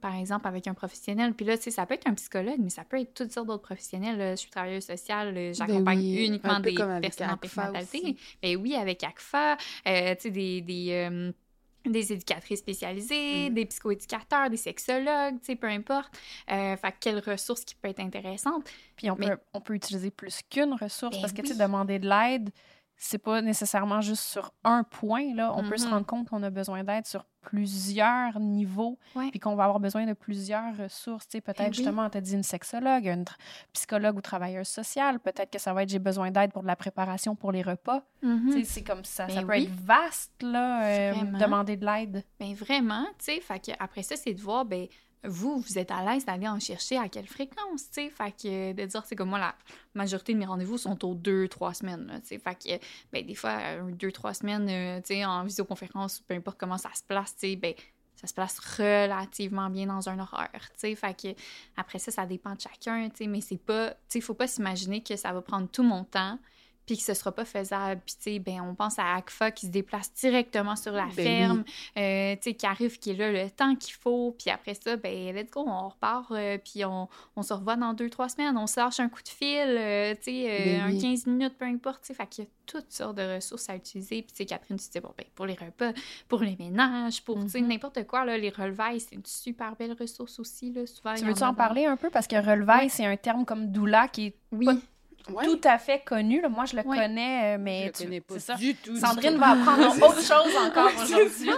par exemple, avec un professionnel. Puis là, tu sais, ça peut être un psychologue, mais ça peut être toutes sortes d'autres professionnels. Je suis travailleuse sociale, j'accompagne ben oui, uniquement des personnes en périnatalité. Ben oui, avec ACFA, euh, tu sais, des... des euh, des éducatrices spécialisées, mm. des psychoéducateurs, des sexologues, tu sais, peu importe. Euh, fait quelle ressource qui peut être intéressante? Puis on, mais... peut, on peut utiliser plus qu'une ressource ben parce que, oui. tu sais, demander de l'aide, c'est pas nécessairement juste sur un point. Là. On mm -hmm. peut se rendre compte qu'on a besoin d'aide sur plusieurs niveaux, ouais. puis qu'on va avoir besoin de plusieurs ressources. Peut-être Eh oui. justement, on t'a dit une sexologue, une psychologue ou travailleuse sociale. Peut-être que ça va être j'ai besoin d'aide pour de la préparation pour les repas. Mm -hmm. C'est comme ça. Ben ça peut oui. être vaste, là, euh, demander de l'aide. Ben vraiment, tu sais. Après ça, c'est de voir, ben vous, vous êtes à l'aise d'aller en chercher à quelle fréquence, tu sais? Fait que de dire, c'est comme moi, la majorité de mes rendez-vous sont aux deux, trois semaines, tu sais? Fait que, ben, des fois, deux, trois semaines, euh, tu sais, en visioconférence, peu importe comment ça se place, tu sais, ben, ça se place relativement bien dans un horaire, tu sais? Fait que, après ça, ça dépend de chacun, tu sais? Mais c'est pas, tu sais, faut pas s'imaginer que ça va prendre tout mon temps puis que ce sera pas faisable. Puis, tu sais, ben, on pense à ACFA qui se déplace directement sur la ben ferme, oui. euh, tu sais, qui arrive, qui est là le temps qu'il faut. Puis après ça, ben, let's go, on repart, euh, puis on, on, se revoit dans deux, trois semaines. On se lâche un coup de fil, euh, tu sais, ben un oui. 15 minutes, peu importe, tu sais. Fait qu'il y a toutes sortes de ressources à utiliser. Puis, tu sais, Catherine, tu dis, bon, ben, pour les repas, pour les ménages, pour, mm -hmm. tu sais, Mm-hmm. n'importe quoi, là, les relevailles, c'est une super belle ressource aussi, là, souvent. Tu veux-tu en, en parler un peu? Parce que relevaille, ouais. c'est un terme comme doula qui est oui. pas Ouais. tout à fait connu. Là. Moi, je le ouais. connais, mais je tu connais pas ça. du tout. Sandrine va apprendre autre chose encore aujourd'hui.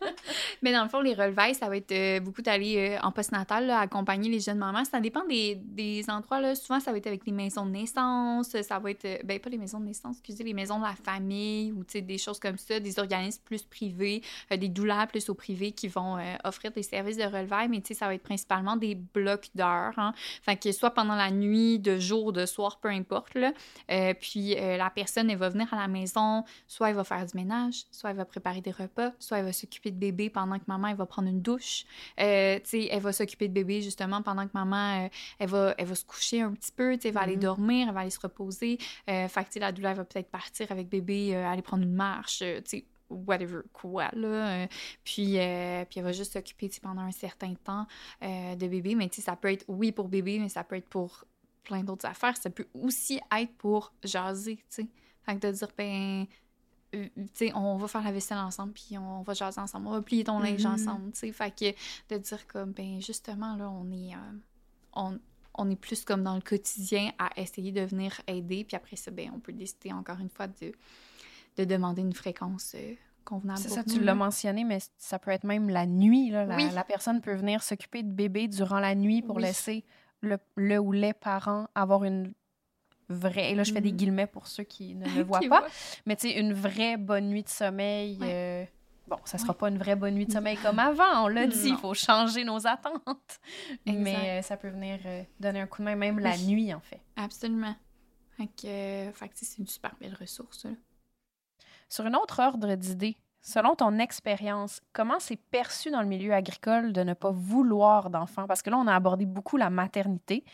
mais dans le fond, les relevailles, ça va être euh, beaucoup d'aller euh, en postnatal, là, accompagner les jeunes mamans. Ça dépend des, des endroits. Là. Souvent, ça va être avec les maisons de naissance. Ça va être, euh, ben pas les maisons de naissance, excusez, les maisons de la famille ou des choses comme ça, des organismes plus privés, euh, des douleurs plus au privé qui vont euh, offrir des services de relevailles. Mais ça va être principalement des blocs d'heures. Hein. Fait que soit pendant la nuit, de jour, de soir, peu importe importe, là. Euh, puis euh, la personne, elle va venir à la maison, soit elle va faire du ménage, soit elle va préparer des repas, soit elle va s'occuper de bébé pendant que maman, elle va prendre une douche. Euh, tu sais, elle va s'occuper de bébé, justement, pendant que maman, elle, va, elle va se coucher un petit peu, tu sais, elle va aller Mhm. dormir, elle va aller se reposer. Euh, fait que, la douleur va peut-être partir avec bébé, aller prendre une marche, tu sais, whatever, quoi, là. Euh, puis, euh, puis elle va juste s'occuper, pendant un certain temps euh, de bébé. Mais, tu sais, ça peut être, oui, pour bébé, mais ça peut être pour plein d'autres affaires. Ça peut aussi être pour jaser, tu sais. Fait que de dire, ben, euh, tu sais, on va faire la vaisselle ensemble, puis on va jaser ensemble, on va plier ton linge Mhm. ensemble, tu sais. Fait que de dire comme, ben, justement, là, on est... euh, on, on est plus comme dans le quotidien à essayer de venir aider, puis après ça, ben, on peut décider encore une fois de, de demander une fréquence euh, convenable. C'est ça, nous, tu l'as mentionné, mais ça peut être même la nuit. Là. La, Oui. la personne peut venir s'occuper de bébé durant la nuit pour Oui. laisser le, le ou les parents avoir une vraie. Et là, je fais des Mhm. guillemets pour ceux qui ne le voient pas. Mais tu sais, une vraie bonne nuit de sommeil. Ouais. euh, Bon, ça sera Ouais. pas une vraie bonne nuit de sommeil comme avant, on l'a dit, il faut changer nos attentes. Exact. Mais euh, ça peut venir euh, donner un coup de main, même la nuit, en fait. Absolument. Fait que, euh, c'est une super belle ressource, là. Sur un autre ordre d'idées, selon ton expérience, comment c'est perçu dans le milieu agricole de ne pas vouloir d'enfants? Parce que là, on a abordé beaucoup la maternité,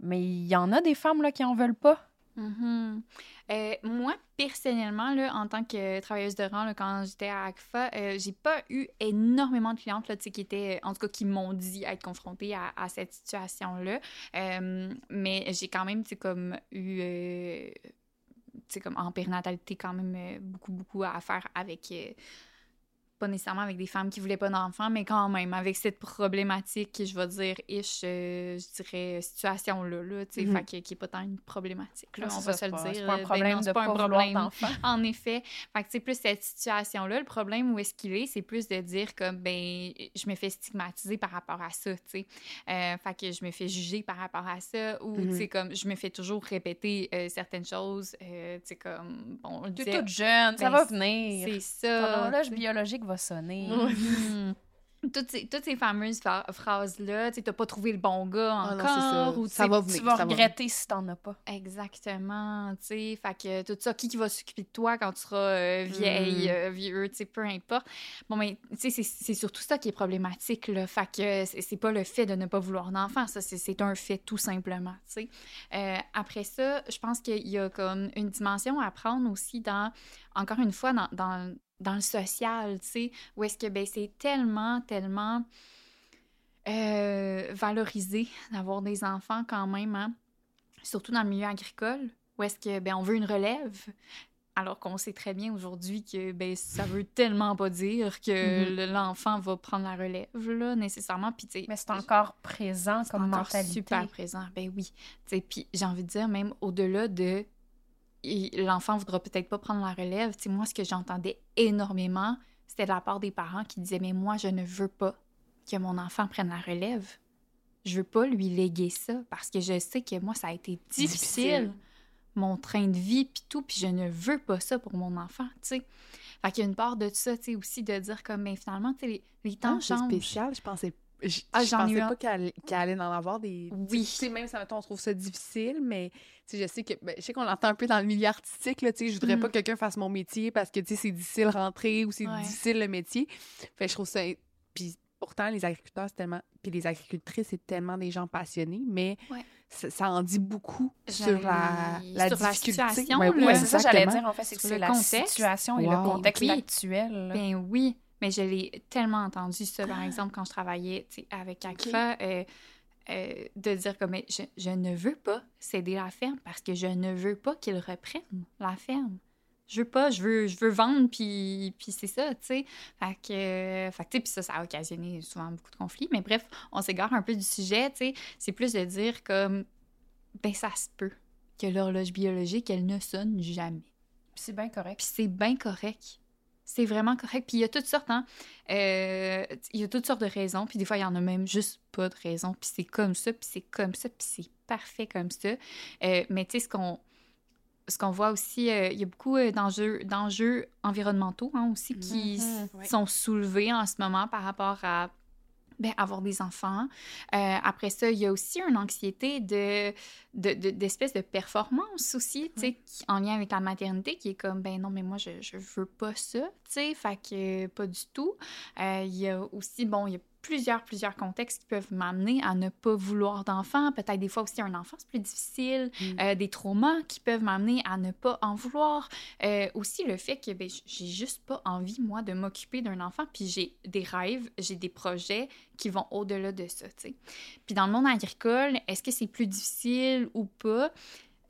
mais il y en a des femmes là, qui en veulent pas. Euh, moi, personnellement, en tant que travailleuse de rang, quand j'étais à ACFA, euh, j'ai pas eu énormément de clientes là, qui étaient, en tout cas, qui m'ont dit être confrontées à, cette situation-là. Euh, mais j'ai quand même, comme eu, euh, comme en périnatalité, quand même euh, beaucoup, beaucoup à faire avec. Euh, pas nécessairement avec des femmes qui voulaient pas d'enfants, mais quand même avec cette problématique, je vais dire, ish, euh, je dirais, situation-là, là, tu sais, Mhm. fait que- qui est pas tant une problématique, là, Ah, on va se le c'est pas- dire. C'est pas un Ben problème de pas pas un problème. d'enfants. En effet. Fait que c'est plus cette situation-là. Le problème où est-ce qu'il est, c'est plus de dire comme, ben, je me fais stigmatiser par rapport à ça, tu sais. Euh, fait que je me fais juger par rapport à ça ou, Mhm. tu sais, comme, je me fais toujours répéter euh, certaines choses, euh, tu sais, comme, bon, on le Tu disait, toute jeune, ça ben, va venir. c'est Ton ça. horloge tu sais. biologique va sonner. Mhm. Toutes ces, toutes ces fameuses fa- phrases-là, tu t'as pas trouvé le bon gars Ah encore. non, c'est ça. ou tu Ça Tu vas ça va regretter si t'en as pas. Exactement, tu sais, fait que tout ça, qui, qui va s'occuper de toi quand tu seras euh, vieille, Mm. euh, vieux, tu sais, peu importe. Bon, mais tu sais, c'est- surtout ça qui est problématique, là, fait que c'est pas le fait de ne pas vouloir d'enfant, ça, c'est- c'est un fait tout simplement, tu sais. Euh, après ça, je pense qu'il y a comme une dimension à prendre aussi dans, encore une fois, dans, dans, dans le social, tu sais, où est-ce que, ben, c'est tellement, tellement euh, valorisé d'avoir des enfants quand même, hein? surtout dans le milieu agricole, où est-ce que ben on veut une relève, alors qu'on sait très bien aujourd'hui que ben ça veut tellement pas dire que Mhm. le- l'enfant va prendre la relève là nécessairement, puis Mais c'est encore présent c'est comme encore mentalité. super présent. Ben oui, puis j'ai envie de dire même au-delà de l'enfant voudra peut-être pas prendre la relève, tu sais, moi ce que j'entendais énormément, c'était de la part des parents qui disaient mais moi je ne veux pas que mon enfant prenne la relève. Je veux pas lui léguer ça parce que je sais que moi ça a été difficile, Difficile. mon train de vie puis tout puis je ne veux pas ça pour mon enfant, tu sais. Fait qu'il y a une part de ça, tu sais aussi de dire comme mais finalement tu sais les, les temps Ah, c'est changent. spécial. Je pensais, je, Ah, je j'en ai pensais pas qu'elle qu'elle allait en avoir des. Oui. Tu sais, même si mettons, on trouve ça difficile, mais tu sais, je sais que ben, je sais qu'on l'entend un peu dans le milieu artistique. Là, tu sais, je voudrais Mhm. pas que quelqu'un fasse mon métier parce que tu sais, c'est difficile rentrer ou c'est Ouais. difficile le métier. Fait que je trouve ça. Puis pourtant, les agriculteurs, c'est tellement. Puis les agricultrices, c'est tellement des gens passionnés, mais Ouais. ça, ça en dit beaucoup sur J'allais- la, la sur la situation, Ouais, c'est ça, j'allais exactement. dire, en fait, c'est que c'est le la contexte. situation et Wow. le contexte Oui. actuel. là. Ben oui, mais je l'ai tellement entendu ça, par exemple, quand je travaillais avec ACFA, euh, euh, de dire comme je, je ne veux pas céder la ferme parce que je ne veux pas qu'ils reprennent la ferme. Je veux pas, je veux, je veux vendre, puis, puis c'est ça, tu sais. Fait que, fait que, puis ça, ça a occasionné souvent beaucoup de conflits. Mais bref, on s'égare un peu du sujet, tu sais. C'est plus de dire comme, ben ça se peut que l'horloge biologique, elle ne sonne jamais. C'est bien correct. Puis c'est bien correct. C'est vraiment correct. Puis il y a toutes sortes, hein. Euh, il y a toutes sortes de raisons. Puis des fois, il y en a même juste pas de raison. Puis c'est comme ça, puis c'est comme ça, puis c'est parfait comme ça. Euh, mais tu sais, ce qu'on ce qu'on voit aussi, euh, il y a beaucoup euh, d'enjeux, d'enjeux environnementaux hein, aussi qui Mhm, ouais. sont soulevés en ce moment par rapport à ben, avoir des enfants. Euh, après ça, il y a aussi une anxiété de, de, de- d'espèce de, performance aussi, tu sais, en lien avec la maternité, qui est comme, ben non, mais moi, je, je veux pas ça, tu sais, fait que pas du tout. Euh, il y a aussi, bon, il y a plusieurs, plusieurs contextes qui peuvent m'amener à ne pas vouloir d'enfant. Peut-être des fois aussi un enfant, c'est plus difficile. Mm. Euh, des traumas qui peuvent m'amener à ne pas en vouloir. Euh, aussi le fait que ben, j'ai juste pas envie, moi, de m'occuper d'un enfant. Puis j'ai des rêves, j'ai des projets qui vont au-delà de ça, tu sais. Puis dans le monde agricole, est-ce que c'est plus difficile ou pas?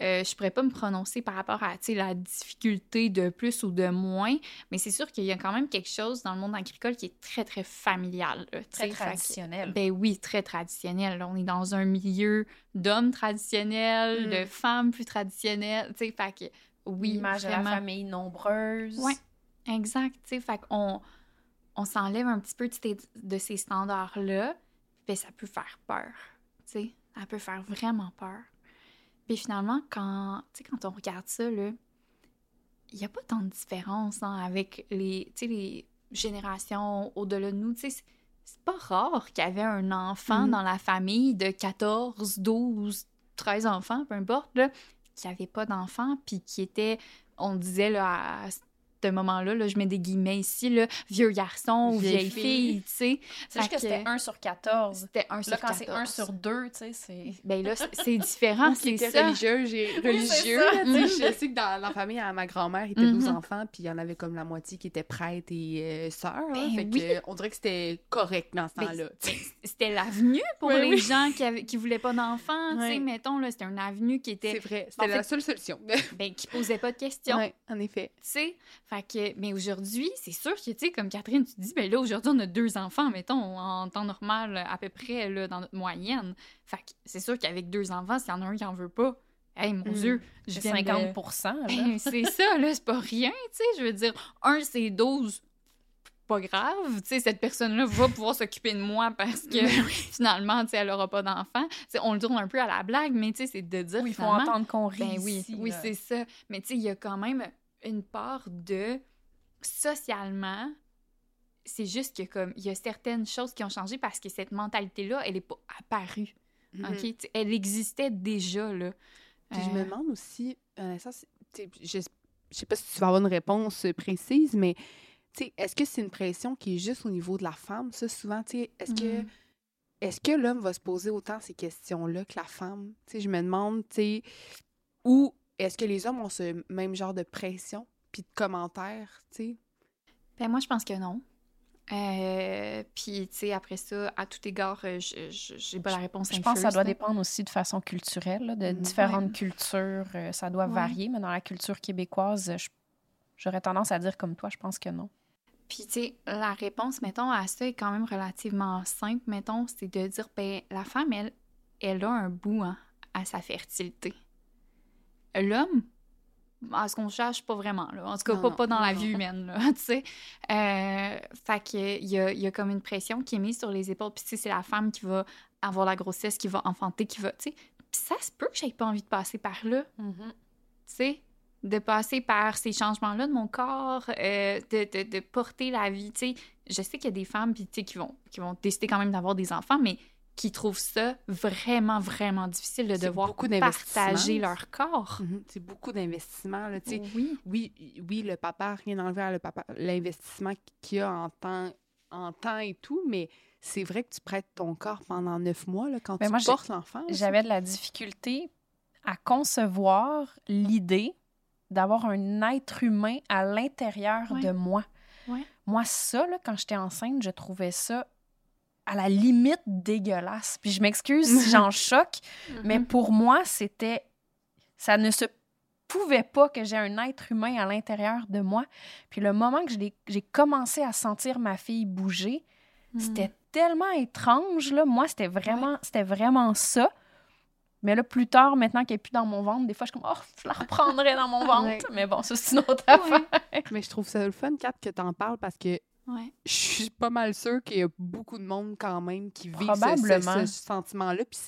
Euh, je pourrais pas me prononcer par rapport à la difficulté de plus ou de moins, mais c'est sûr qu'il y a quand même quelque chose dans le monde agricole qui est très, très familial. là, Très que- traditionnel. ben oui, très traditionnel. Là, on est dans un milieu d'hommes traditionnels, Mm. de femmes plus traditionnelles. Tu sais, fait que oui, L'image de la famille nombreuse. Ouais. Exact. Tu sais, fait qu'on on s'enlève un petit peu de ces, de ces standards-là, ben ça peut faire peur. Tu sais, ça peut faire vraiment peur. Puis finalement, quand, on regarde ça, il n'y a pas tant de différence hein, avec les, les générations au-delà de nous. C'est- pas rare qu'il y avait un enfant Mhm. dans la famille de 14, 12, 13 enfants, peu importe, là, qui n'avait pas d'enfant, puis qui était, on disait là, à ce moment-là, là, je mets des guillemets ici, là, vieux garçon ou Vieille fille. fille, tu sais. C'est juste que c'était que 1 sur 14. C'était un sur Là, quand c'est 1 14. sur 2, tu sais, c'est... Ben là, c'est- c'est différent, c'est ça. religieux, j'ai c'est religieux. ça. là, tu sais. Je sais que dans la famille à ma grand-mère, il était 12 Mhm. enfants, puis il y en avait comme la moitié qui étaient prêtres et euh, sœurs. là. Ben fait oui. que, on dirait que c'était correct dans ce Ben, temps-là. C'était l'avenue pour Oui, les oui. gens qui, avaient, qui voulaient pas d'enfants, tu sais, mettons, là, c'était une avenue qui C'est était, vrai, En c'était la seule solution. ben, qui posait pas de questions. Ouais, en effet. Tu sais, fait que, mais aujourd'hui, c'est sûr que, tu sais, comme Catherine, tu dis, ben là, aujourd'hui, on a deux enfants, mettons, en temps normal, à peu près, là, dans notre moyenne. Fait que c'est sûr qu'avec deux enfants, s'il y en a un qui en veut pas, hey, mon Mm. Dieu, je C'est viens de- 50 là. Ben, c'est ça, là, c'est pas rien, tu sais, je veux dire, un, c'est 12, pas grave, tu sais, cette personne-là va pouvoir s'occuper de moi parce que, finalement, tu sais, elle aura pas d'enfant. On le tourne un peu à la blague, mais, tu sais, c'est de dire, Oui, il faut entendre qu'on rit ben oui, ici, oui, c'est ça. Mais tu sais, il y a quand même une part de socialement, c'est juste que comme il y a certaines choses qui ont changé parce que cette mentalité-là, elle est pas apparue. Mhm. Elle existait déjà là. Puis je Euh, me demande aussi, euh, ça, je, je sais pas si tu vas avoir une réponse précise, mais est-ce que c'est une pression qui est juste au niveau de la femme, ça, souvent, est-ce que Mm. est-ce que l'homme va se poser autant ces questions-là que la femme? Je me demande, tu sais, ou est-ce que les hommes ont ce même genre de pression puis de commentaires, tu sais? Ben moi, je pense que non. Euh, puis, tu sais, après ça, à tout égard, euh, j'ai pas la réponse Je pense que ça doit dépendre aussi de façon culturelle, là, de différentes cultures. euh, ça doit Ouais. varier, mais dans la culture québécoise, j'aurais tendance à dire comme toi, je pense que non. Puis, tu sais, la réponse, mettons, à ça est quand même relativement simple, mettons, c'est de dire, ben, la femme, elle, elle a un bout hein, à sa fertilité. L'homme, à ce qu'on cherche, pas vraiment, là. En tout cas, Non, pas, non, pas dans la vie humaine, là, tu sais. Euh, fait que, il y a, il y a comme une pression qui est mise sur les épaules. Puis, tu sais, c'est la femme qui va avoir la grossesse, qui va enfanter, qui va, tu sais. Puis ça se peut que j'aie pas envie de passer par là tu sais, de passer par ces changements-là de mon corps, euh, de, de, de porter la vie, tu sais. Je sais qu'il y a des femmes, puis, tu sais, qui vont, qui vont décider quand même d'avoir des enfants, mais qui trouvent ça vraiment, vraiment difficile de devoir beaucoup partager leur corps. Mhm. C'est beaucoup d'investissement. Oui. oui, oui, le papa, rien enlevé à le papa, l'investissement qu'il y a en temps, en temps et tout, mais c'est vrai que tu prêtes ton corps pendant neuf mois là, quand tu moi, portes l'enfant. J'avais de la difficulté à concevoir l'idée d'avoir un être humain à l'intérieur Ouais. de moi. Ouais. Moi, ça, là, quand j'étais enceinte, je trouvais ça à la limite dégueulasse. Puis je m'excuse si j'en choque, mais Mhm. pour moi, c'était. Ça ne se pouvait pas que j'ai un être humain à l'intérieur de moi. Puis le moment que j'ai commencé à sentir ma fille bouger, Mhm. c'était tellement étrange, là. Moi, c'était vraiment, c'était vraiment ça. Mais là, plus tard, maintenant qu'elle est plus dans mon ventre, des fois, je suis comme, oh, je la reprendrais dans mon ventre. Ouais. Mais bon, ça, c'est une autre affaire. Mais je trouve ça le fun, Kat, que tu en parles parce que Ouais. je suis pas mal sûre qu'il y a beaucoup de monde quand même qui vit ce- ce, Probablement. ce sentiment-là. Puis,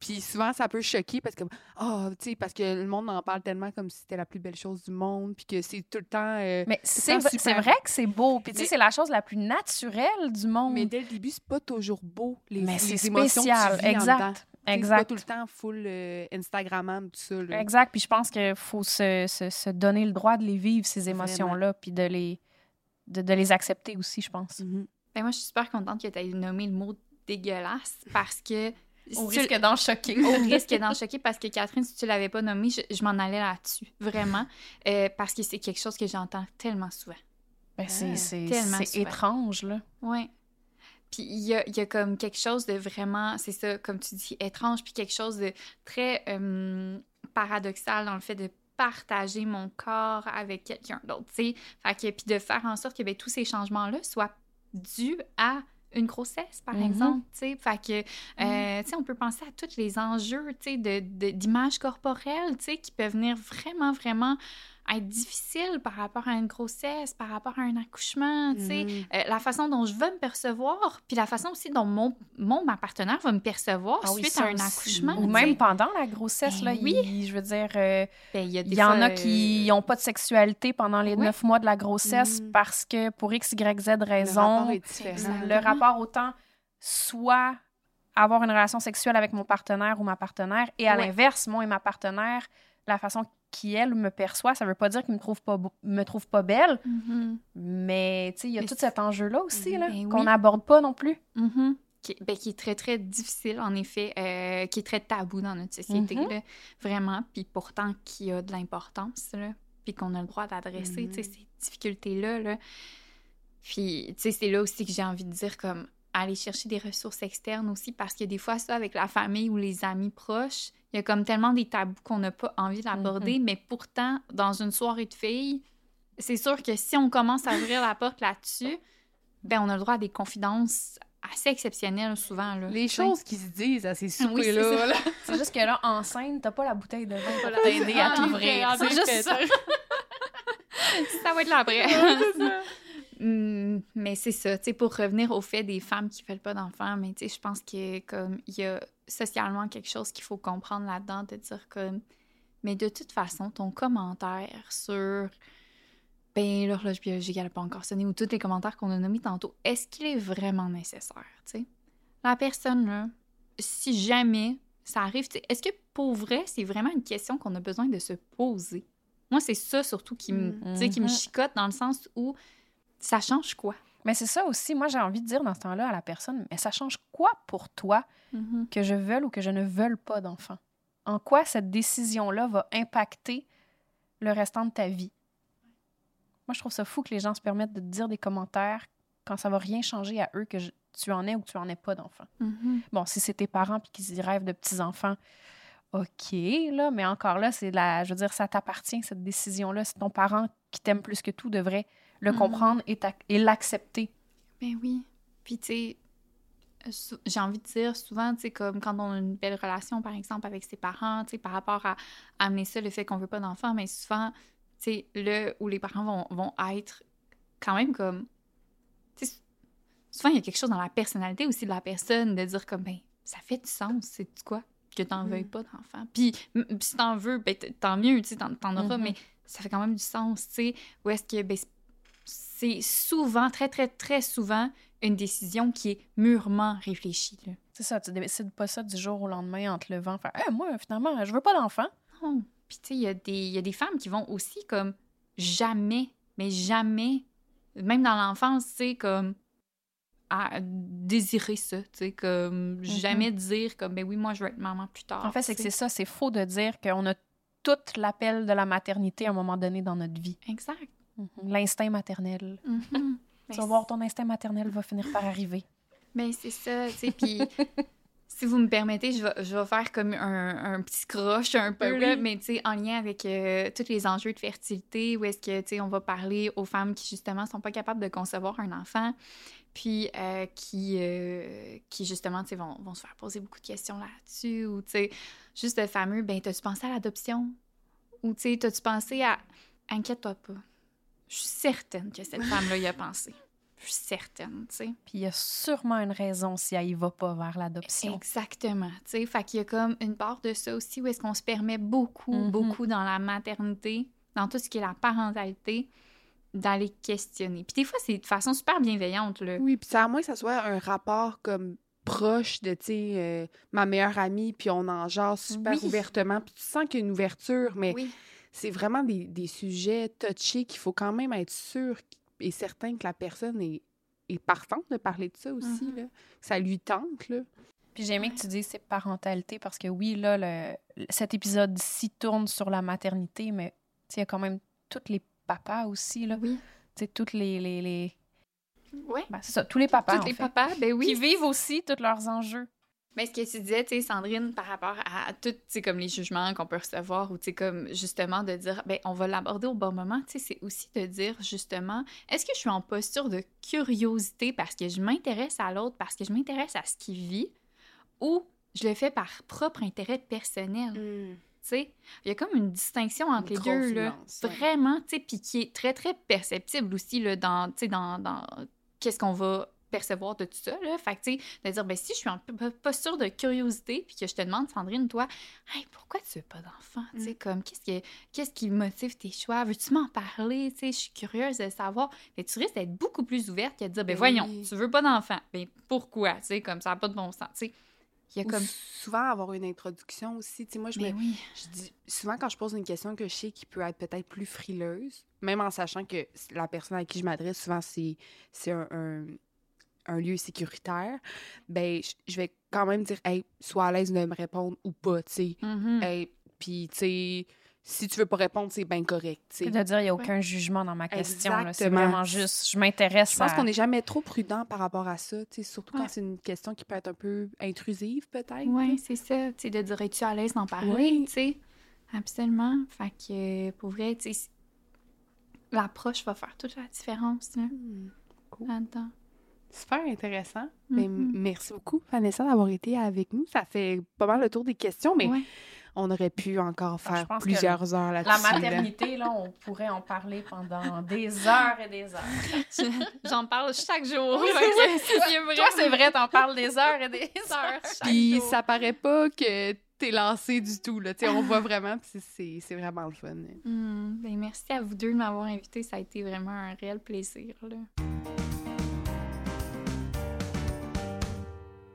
Puis souvent, ça peut choquer parce que, oh, tu sais, parce que le monde en parle tellement comme si c'était la plus belle chose du monde, puis que c'est tout le temps. euh, Mais c'est super. vrai que c'est beau. Puis tu sais, c'est la chose la plus naturelle du monde. mais dès le début, c'est pas toujours beau, les, Mais les c'est émotions que tu spécial. vis en Exact. C'est pas Exact. tout le temps full euh, Instagrammable, tout ça. Là. Exact. Puis je pense qu'il faut se, se- se donner le droit de les vivre, ces émotions-là, puis de les, de, de les accepter aussi, je pense. Mhm. Ben, moi, je suis super contente que tu aies nommé le mot dégueulasse parce que. Au si risque d'en choquer. au risque d'en choquer parce que Catherine, si tu l'avais pas nommé, je, je m'en allais là-dessus, vraiment, Euh, parce que c'est quelque chose que j'entends tellement souvent. Ben, c'est c'est- Tellement c'est souvent. étrange, là. Ouais. Puis il y a, il y a comme quelque chose de vraiment, c'est ça, comme tu dis, étrange, puis quelque chose de très euh, paradoxal dans le fait de partager mon corps avec quelqu'un d'autre, tu sais. Fait que, puis de faire en sorte que ben, tous ces changements-là soient dus à une grossesse, par Mhm. exemple, tu sais. Fait que, euh, tu sais, on peut penser à tous les enjeux, tu sais, de- de- d'image corporelle, tu sais, qui peuvent venir vraiment, vraiment être difficiles par rapport à une grossesse, par rapport à un accouchement, tu sais. Mhm. Euh, la façon dont je veux me percevoir, puis la façon aussi dont mon, mon ma partenaire va me percevoir Ah oui, suite à un aussi. accouchement. Ou même pendant la grossesse, Ben là, oui. il- je veux dire, euh, Ben, il y, a des il y en a qui euh, n'ont pas de sexualité pendant les neuf mois de la grossesse Mm. parce que pour X, Y, Z Le rapport raison. Exact. le rapport autant soit avoir une relation sexuelle avec mon partenaire ou ma partenaire, et à Ouais. l'inverse, moi et ma partenaire, la façon qui, elle, me perçoit, ça veut pas dire qu'il me trouve pas, me trouve pas belle, mhm, mais tu sais, il y a Mais tout cet enjeu-là aussi, là, Ben qu'on oui. n'aborde pas non plus. mhm. Qui, est- ben, qui est très, très difficile, en effet, euh, qui est très tabou dans notre société, Mhm. là, vraiment, puis pourtant qui a de l'importance, là, puis qu'on a le droit d'adresser, Mhm. sais, ces difficultés-là, là. Puis, tu sais, c'est là aussi que j'ai envie de dire, comme, aller chercher des ressources externes aussi, parce que des fois, ça, avec la famille ou les amis proches, il y a comme tellement des tabous qu'on n'a pas envie d'aborder, mais pourtant, dans une soirée de filles, c'est sûr que si on commence à ouvrir la porte là-dessus, ben on a le droit à des confidences assez exceptionnelles souvent. Là, Les choses qui se disent à ces c'est soupers-là. là. C'est juste que là, enceinte, t'as pas la bouteille de vin pour la- t'aider à Ah, t'ouvrir. en C'est juste ça. ça va être là après. Hum, mais c'est ça, tu sais, pour revenir au fait des femmes qui veulent pas d'enfants, mais tu sais, je pense que comme il y a socialement quelque chose qu'il faut comprendre là-dedans, de dire comme, mais de toute façon, ton commentaire sur, ben l'horloge biologique, elle a pas encore sonné, ou tous les commentaires qu'on a nommés tantôt, est-ce qu'il est vraiment nécessaire, tu sais? La personne, là, si jamais ça arrive, tu sais, est-ce que pour vrai, c'est vraiment une question qu'on a besoin de se poser? Moi, c'est ça surtout qui me, qui me Mhm. chicote dans le sens où ça change quoi? Mais c'est ça aussi, moi j'ai envie de dire dans ce temps-là à la personne, mais ça change quoi pour toi que je veuille ou que je ne veuille pas d'enfant? En quoi cette décision-là va impacter le restant de ta vie? Moi, je trouve ça fou que les gens se permettent de te dire des commentaires quand ça va rien changer à eux que je- tu en aies ou que tu en aies pas d'enfant. Mhm. Bon, si c'est tes parents puis qu'ils y rêvent de petits-enfants, OK, là, mais encore là, c'est la... Je veux dire, ça t'appartient, cette décision-là. C'est ton parent qui t'aime plus que tout devrait le Mhm. comprendre et, l'accepter. Ben oui. Puis, tu sais, j'ai envie de dire souvent, tu sais, comme quand on a une belle relation, par exemple, avec ses parents, tu sais, par rapport à amener ça, le fait qu'on veut pas d'enfant, mais souvent, tu sais, là où les parents vont, vont être quand même comme. Tu sais, souvent, il y a quelque chose dans la personnalité aussi de la personne de dire comme, ben, ça fait du sens, c'est quoi? Que t'en Mm. veuilles pas d'enfant. Puis, si t'en veux, ben, tant mieux, tu sais, t'en, auras, Mhm. mais ça fait quand même du sens, tu sais. Ou est-ce que, ben, c'est- c'est souvent, très, très, très souvent, une décision qui est mûrement réfléchie. C'est ça, tu décides pas ça du jour au lendemain en te levant, faire Hey, moi, finalement, je veux pas d'enfant. Non. Puis, tu sais, il y, a des- il y a des femmes qui vont aussi comme jamais, mais jamais, même dans l'enfance, tu sais, comme à désirer ça, tu sais, comme jamais dire comme, ben oui, moi, je veux être maman plus tard. En fait, c'est que c'est ça, c'est faux de dire qu'on a tout l'appel de la maternité à un moment donné dans notre vie. Exact. Mhm. L'instinct maternel. Mhm. Tu vas voir, ton instinct maternel va finir par arriver. Ben, c'est ça, tu sais, puis si vous me permettez, je vais, je vais faire comme un, un petit croche un peu, Ben là, oui. mais tu sais, en lien avec euh, tous les enjeux de fertilité, où est-ce que, tu sais, on va parler aux femmes qui, justement, sont pas capables de concevoir un enfant, puis euh, qui, euh, qui, justement, tu sais, vont, vont se faire poser beaucoup de questions là-dessus, ou, tu sais, juste le fameux, ben, t'as-tu pensé à l'adoption? Ou, tu sais, t'as-tu pensé à... Inquiète-toi pas. Je suis certaine que cette femme-là y a pensé. Je suis certaine, tu sais. Puis il y a sûrement une raison si elle y va pas vers l'adoption. Exactement, tu sais. Fait qu'il y a comme une part de ça aussi où est-ce qu'on se permet beaucoup, Mhm. beaucoup dans la maternité, dans tout ce qui est la parentalité, d'aller questionner. Puis des fois, c'est de façon super bienveillante, là. Oui, puis c'est à moins que ça soit un rapport comme proche de, tu sais, euh, ma meilleure amie, puis on en jase super Oui. ouvertement, puis tu sens qu'il y a une ouverture, mais Oui. C'est vraiment des, des sujets touchés qu'il faut quand même être sûr et certain que la personne est, est partante de parler de ça aussi, Mhm. là, que ça lui tente, là. Puis j'ai aimé que tu dises c'est parentalité parce que oui, là, le, cet épisode-ci tourne sur la maternité, mais il y a quand même tous les papas aussi, là. Oui. Tu sais, toutes les. les, les... Oui. ben, c'est ça, tous les papas. Tous en les fait, papas, ben oui. Qui vivent aussi tous leurs enjeux. Mais ce que tu disais, tu sais, Sandrine, par rapport à, à tout, tu sais, comme les jugements qu'on peut recevoir, ou tu sais, comme justement de dire, ben, on va l'aborder au bon moment, tu sais, c'est aussi de dire, justement, est-ce que je suis en posture de curiosité parce que je m'intéresse à l'autre, parce que je m'intéresse à ce qu'il vit, ou je le fais par propre intérêt personnel, tu sais? Il y a comme une distinction entre Une les deux, là. ouais. Vraiment, tu sais, puis qui est très, très perceptible aussi, là, dans, tu sais, dans, dans qu'est-ce qu'on va percevoir de tout ça, là. Fait que, tu sais, de dire, ben, si je suis en posture de curiosité, puis que je te demande, Sandrine, toi, hey, pourquoi tu veux pas d'enfant? Tu sais, comme, qu'est-ce qui, qu'est-ce qui motive tes choix? Veux-tu m'en parler? Tu sais, je suis curieuse de savoir. Mais tu risques d'être beaucoup plus ouverte que de dire, ben, Ben voyons, tu veux pas d'enfant. Ben, pourquoi? Tu sais, comme ça n'a pas de bon sens. Tu sais, il y a Ou comme. souvent avoir une introduction aussi. Tu sais, moi, je me, Ben oui. Je dis souvent quand je pose une question que je sais qui peut être peut-être plus frileuse, même en sachant que la personne à qui je m'adresse, souvent c'est c'est un, un, un lieu sécuritaire, ben je, vais quand même dire hey, sois à l'aise de me répondre ou pas, tu sais. Hey, puis tu sais si tu veux pas répondre, c'est bien correct, tu sais. C'est de dire, il n'y a aucun jugement dans ma question. là. C'est vraiment juste, je m'intéresse Je pense à... qu'on n'est jamais trop prudent par rapport à ça, tu sais, surtout Ouais. quand c'est une question qui peut être un peu intrusive peut-être. Oui, c'est ça. Tu sais, de dire, es-tu à l'aise d'en parler? Oui. Tu sais, absolument. Fait que, pour vrai, tu sais, l'approche va faire toute la différence, là, Hmm, cool. là-dedans. Super intéressant. Mhm. merci beaucoup, Vanessa, d'avoir été avec nous. Ça fait pas mal le tour des questions, mais Ouais. on aurait pu encore Ah, faire plusieurs heures là-dessus. La maternité, là, on pourrait en parler pendant des heures et des heures. Je- J'en parle chaque jour. Oui, Toi, c'est vrai, t'en parles des heures et des heures. chaque Puis jour. ça paraît pas que t'es lancé du tout. Là. On voit vraiment, puis c'est- vraiment le fun. Hmm, ben, merci à vous deux de m'avoir invité. Ça a été vraiment un réel plaisir. Là.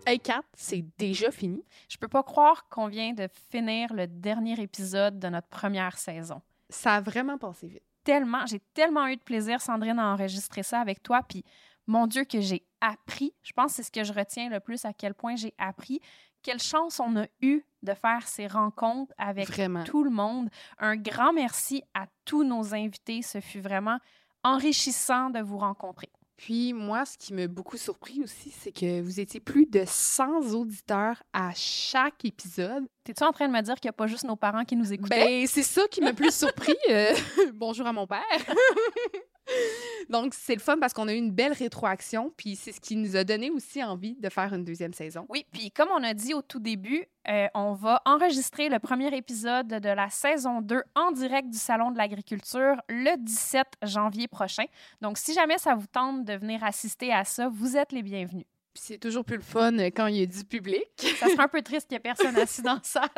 Hey, Kat, c'est déjà fini. Je peux pas croire qu'on vient de finir le dernier épisode de notre première saison. Ça a vraiment passé vite. Tellement, j'ai tellement eu de plaisir, Sandrine, à enregistrer ça avec toi. Puis, mon Dieu, que j'ai appris. Je pense que c'est ce que je retiens le plus, à quel point j'ai appris. Quelle chance on a eu de faire ces rencontres avec Vraiment. tout le monde. Un grand merci à tous nos invités. Ce fut vraiment enrichissant de vous rencontrer. Puis moi, ce qui m'a beaucoup surpris aussi, c'est que vous étiez plus de 100 auditeurs à chaque épisode. T'es-tu en train de me dire qu'il n'y a pas juste nos parents qui nous écoutaient? Ben, c'est ça qui m'a plus surpris. euh, bonjour à mon père. Donc, c'est le fun parce qu'on a eu une belle rétroaction, puis c'est ce qui nous a donné aussi envie de faire une deuxième saison. Oui, puis comme on a dit au tout début, euh, on va enregistrer le premier épisode de la saison 2 en direct du Salon de l'agriculture le 17 janvier prochain. Donc, si jamais ça vous tente de venir assister à ça, vous êtes les bienvenus. Puis c'est toujours plus le fun euh, quand il y a du public. Ça sera un peu triste qu'il n'y ait personne assis dans la salle.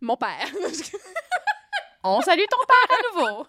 Mon père. On salue ton père à nouveau.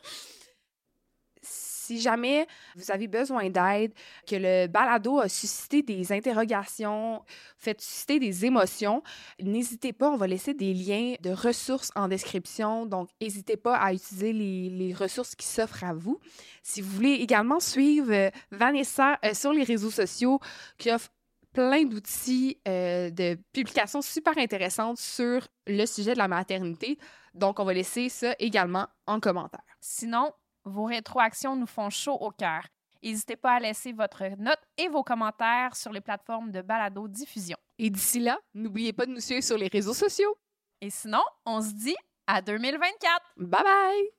Si jamais vous avez besoin d'aide, que le balado a suscité des interrogations, fait susciter des émotions, n'hésitez pas, on va laisser des liens de ressources en description. Donc, n'hésitez pas à utiliser les, ressources qui s'offrent à vous. Si vous voulez également suivre euh, Vanessa euh, sur les réseaux sociaux, qui offre plein d'outils euh, de publications super intéressantes sur le sujet de la maternité. Donc, on va laisser ça également en commentaire. Sinon, vos rétroactions nous font chaud au cœur. N'hésitez pas à laisser votre note et vos commentaires sur les plateformes de balado diffusion. Et d'ici là, n'oubliez pas de nous suivre sur les réseaux sociaux. Et sinon, on se dit à 2024. Bye bye!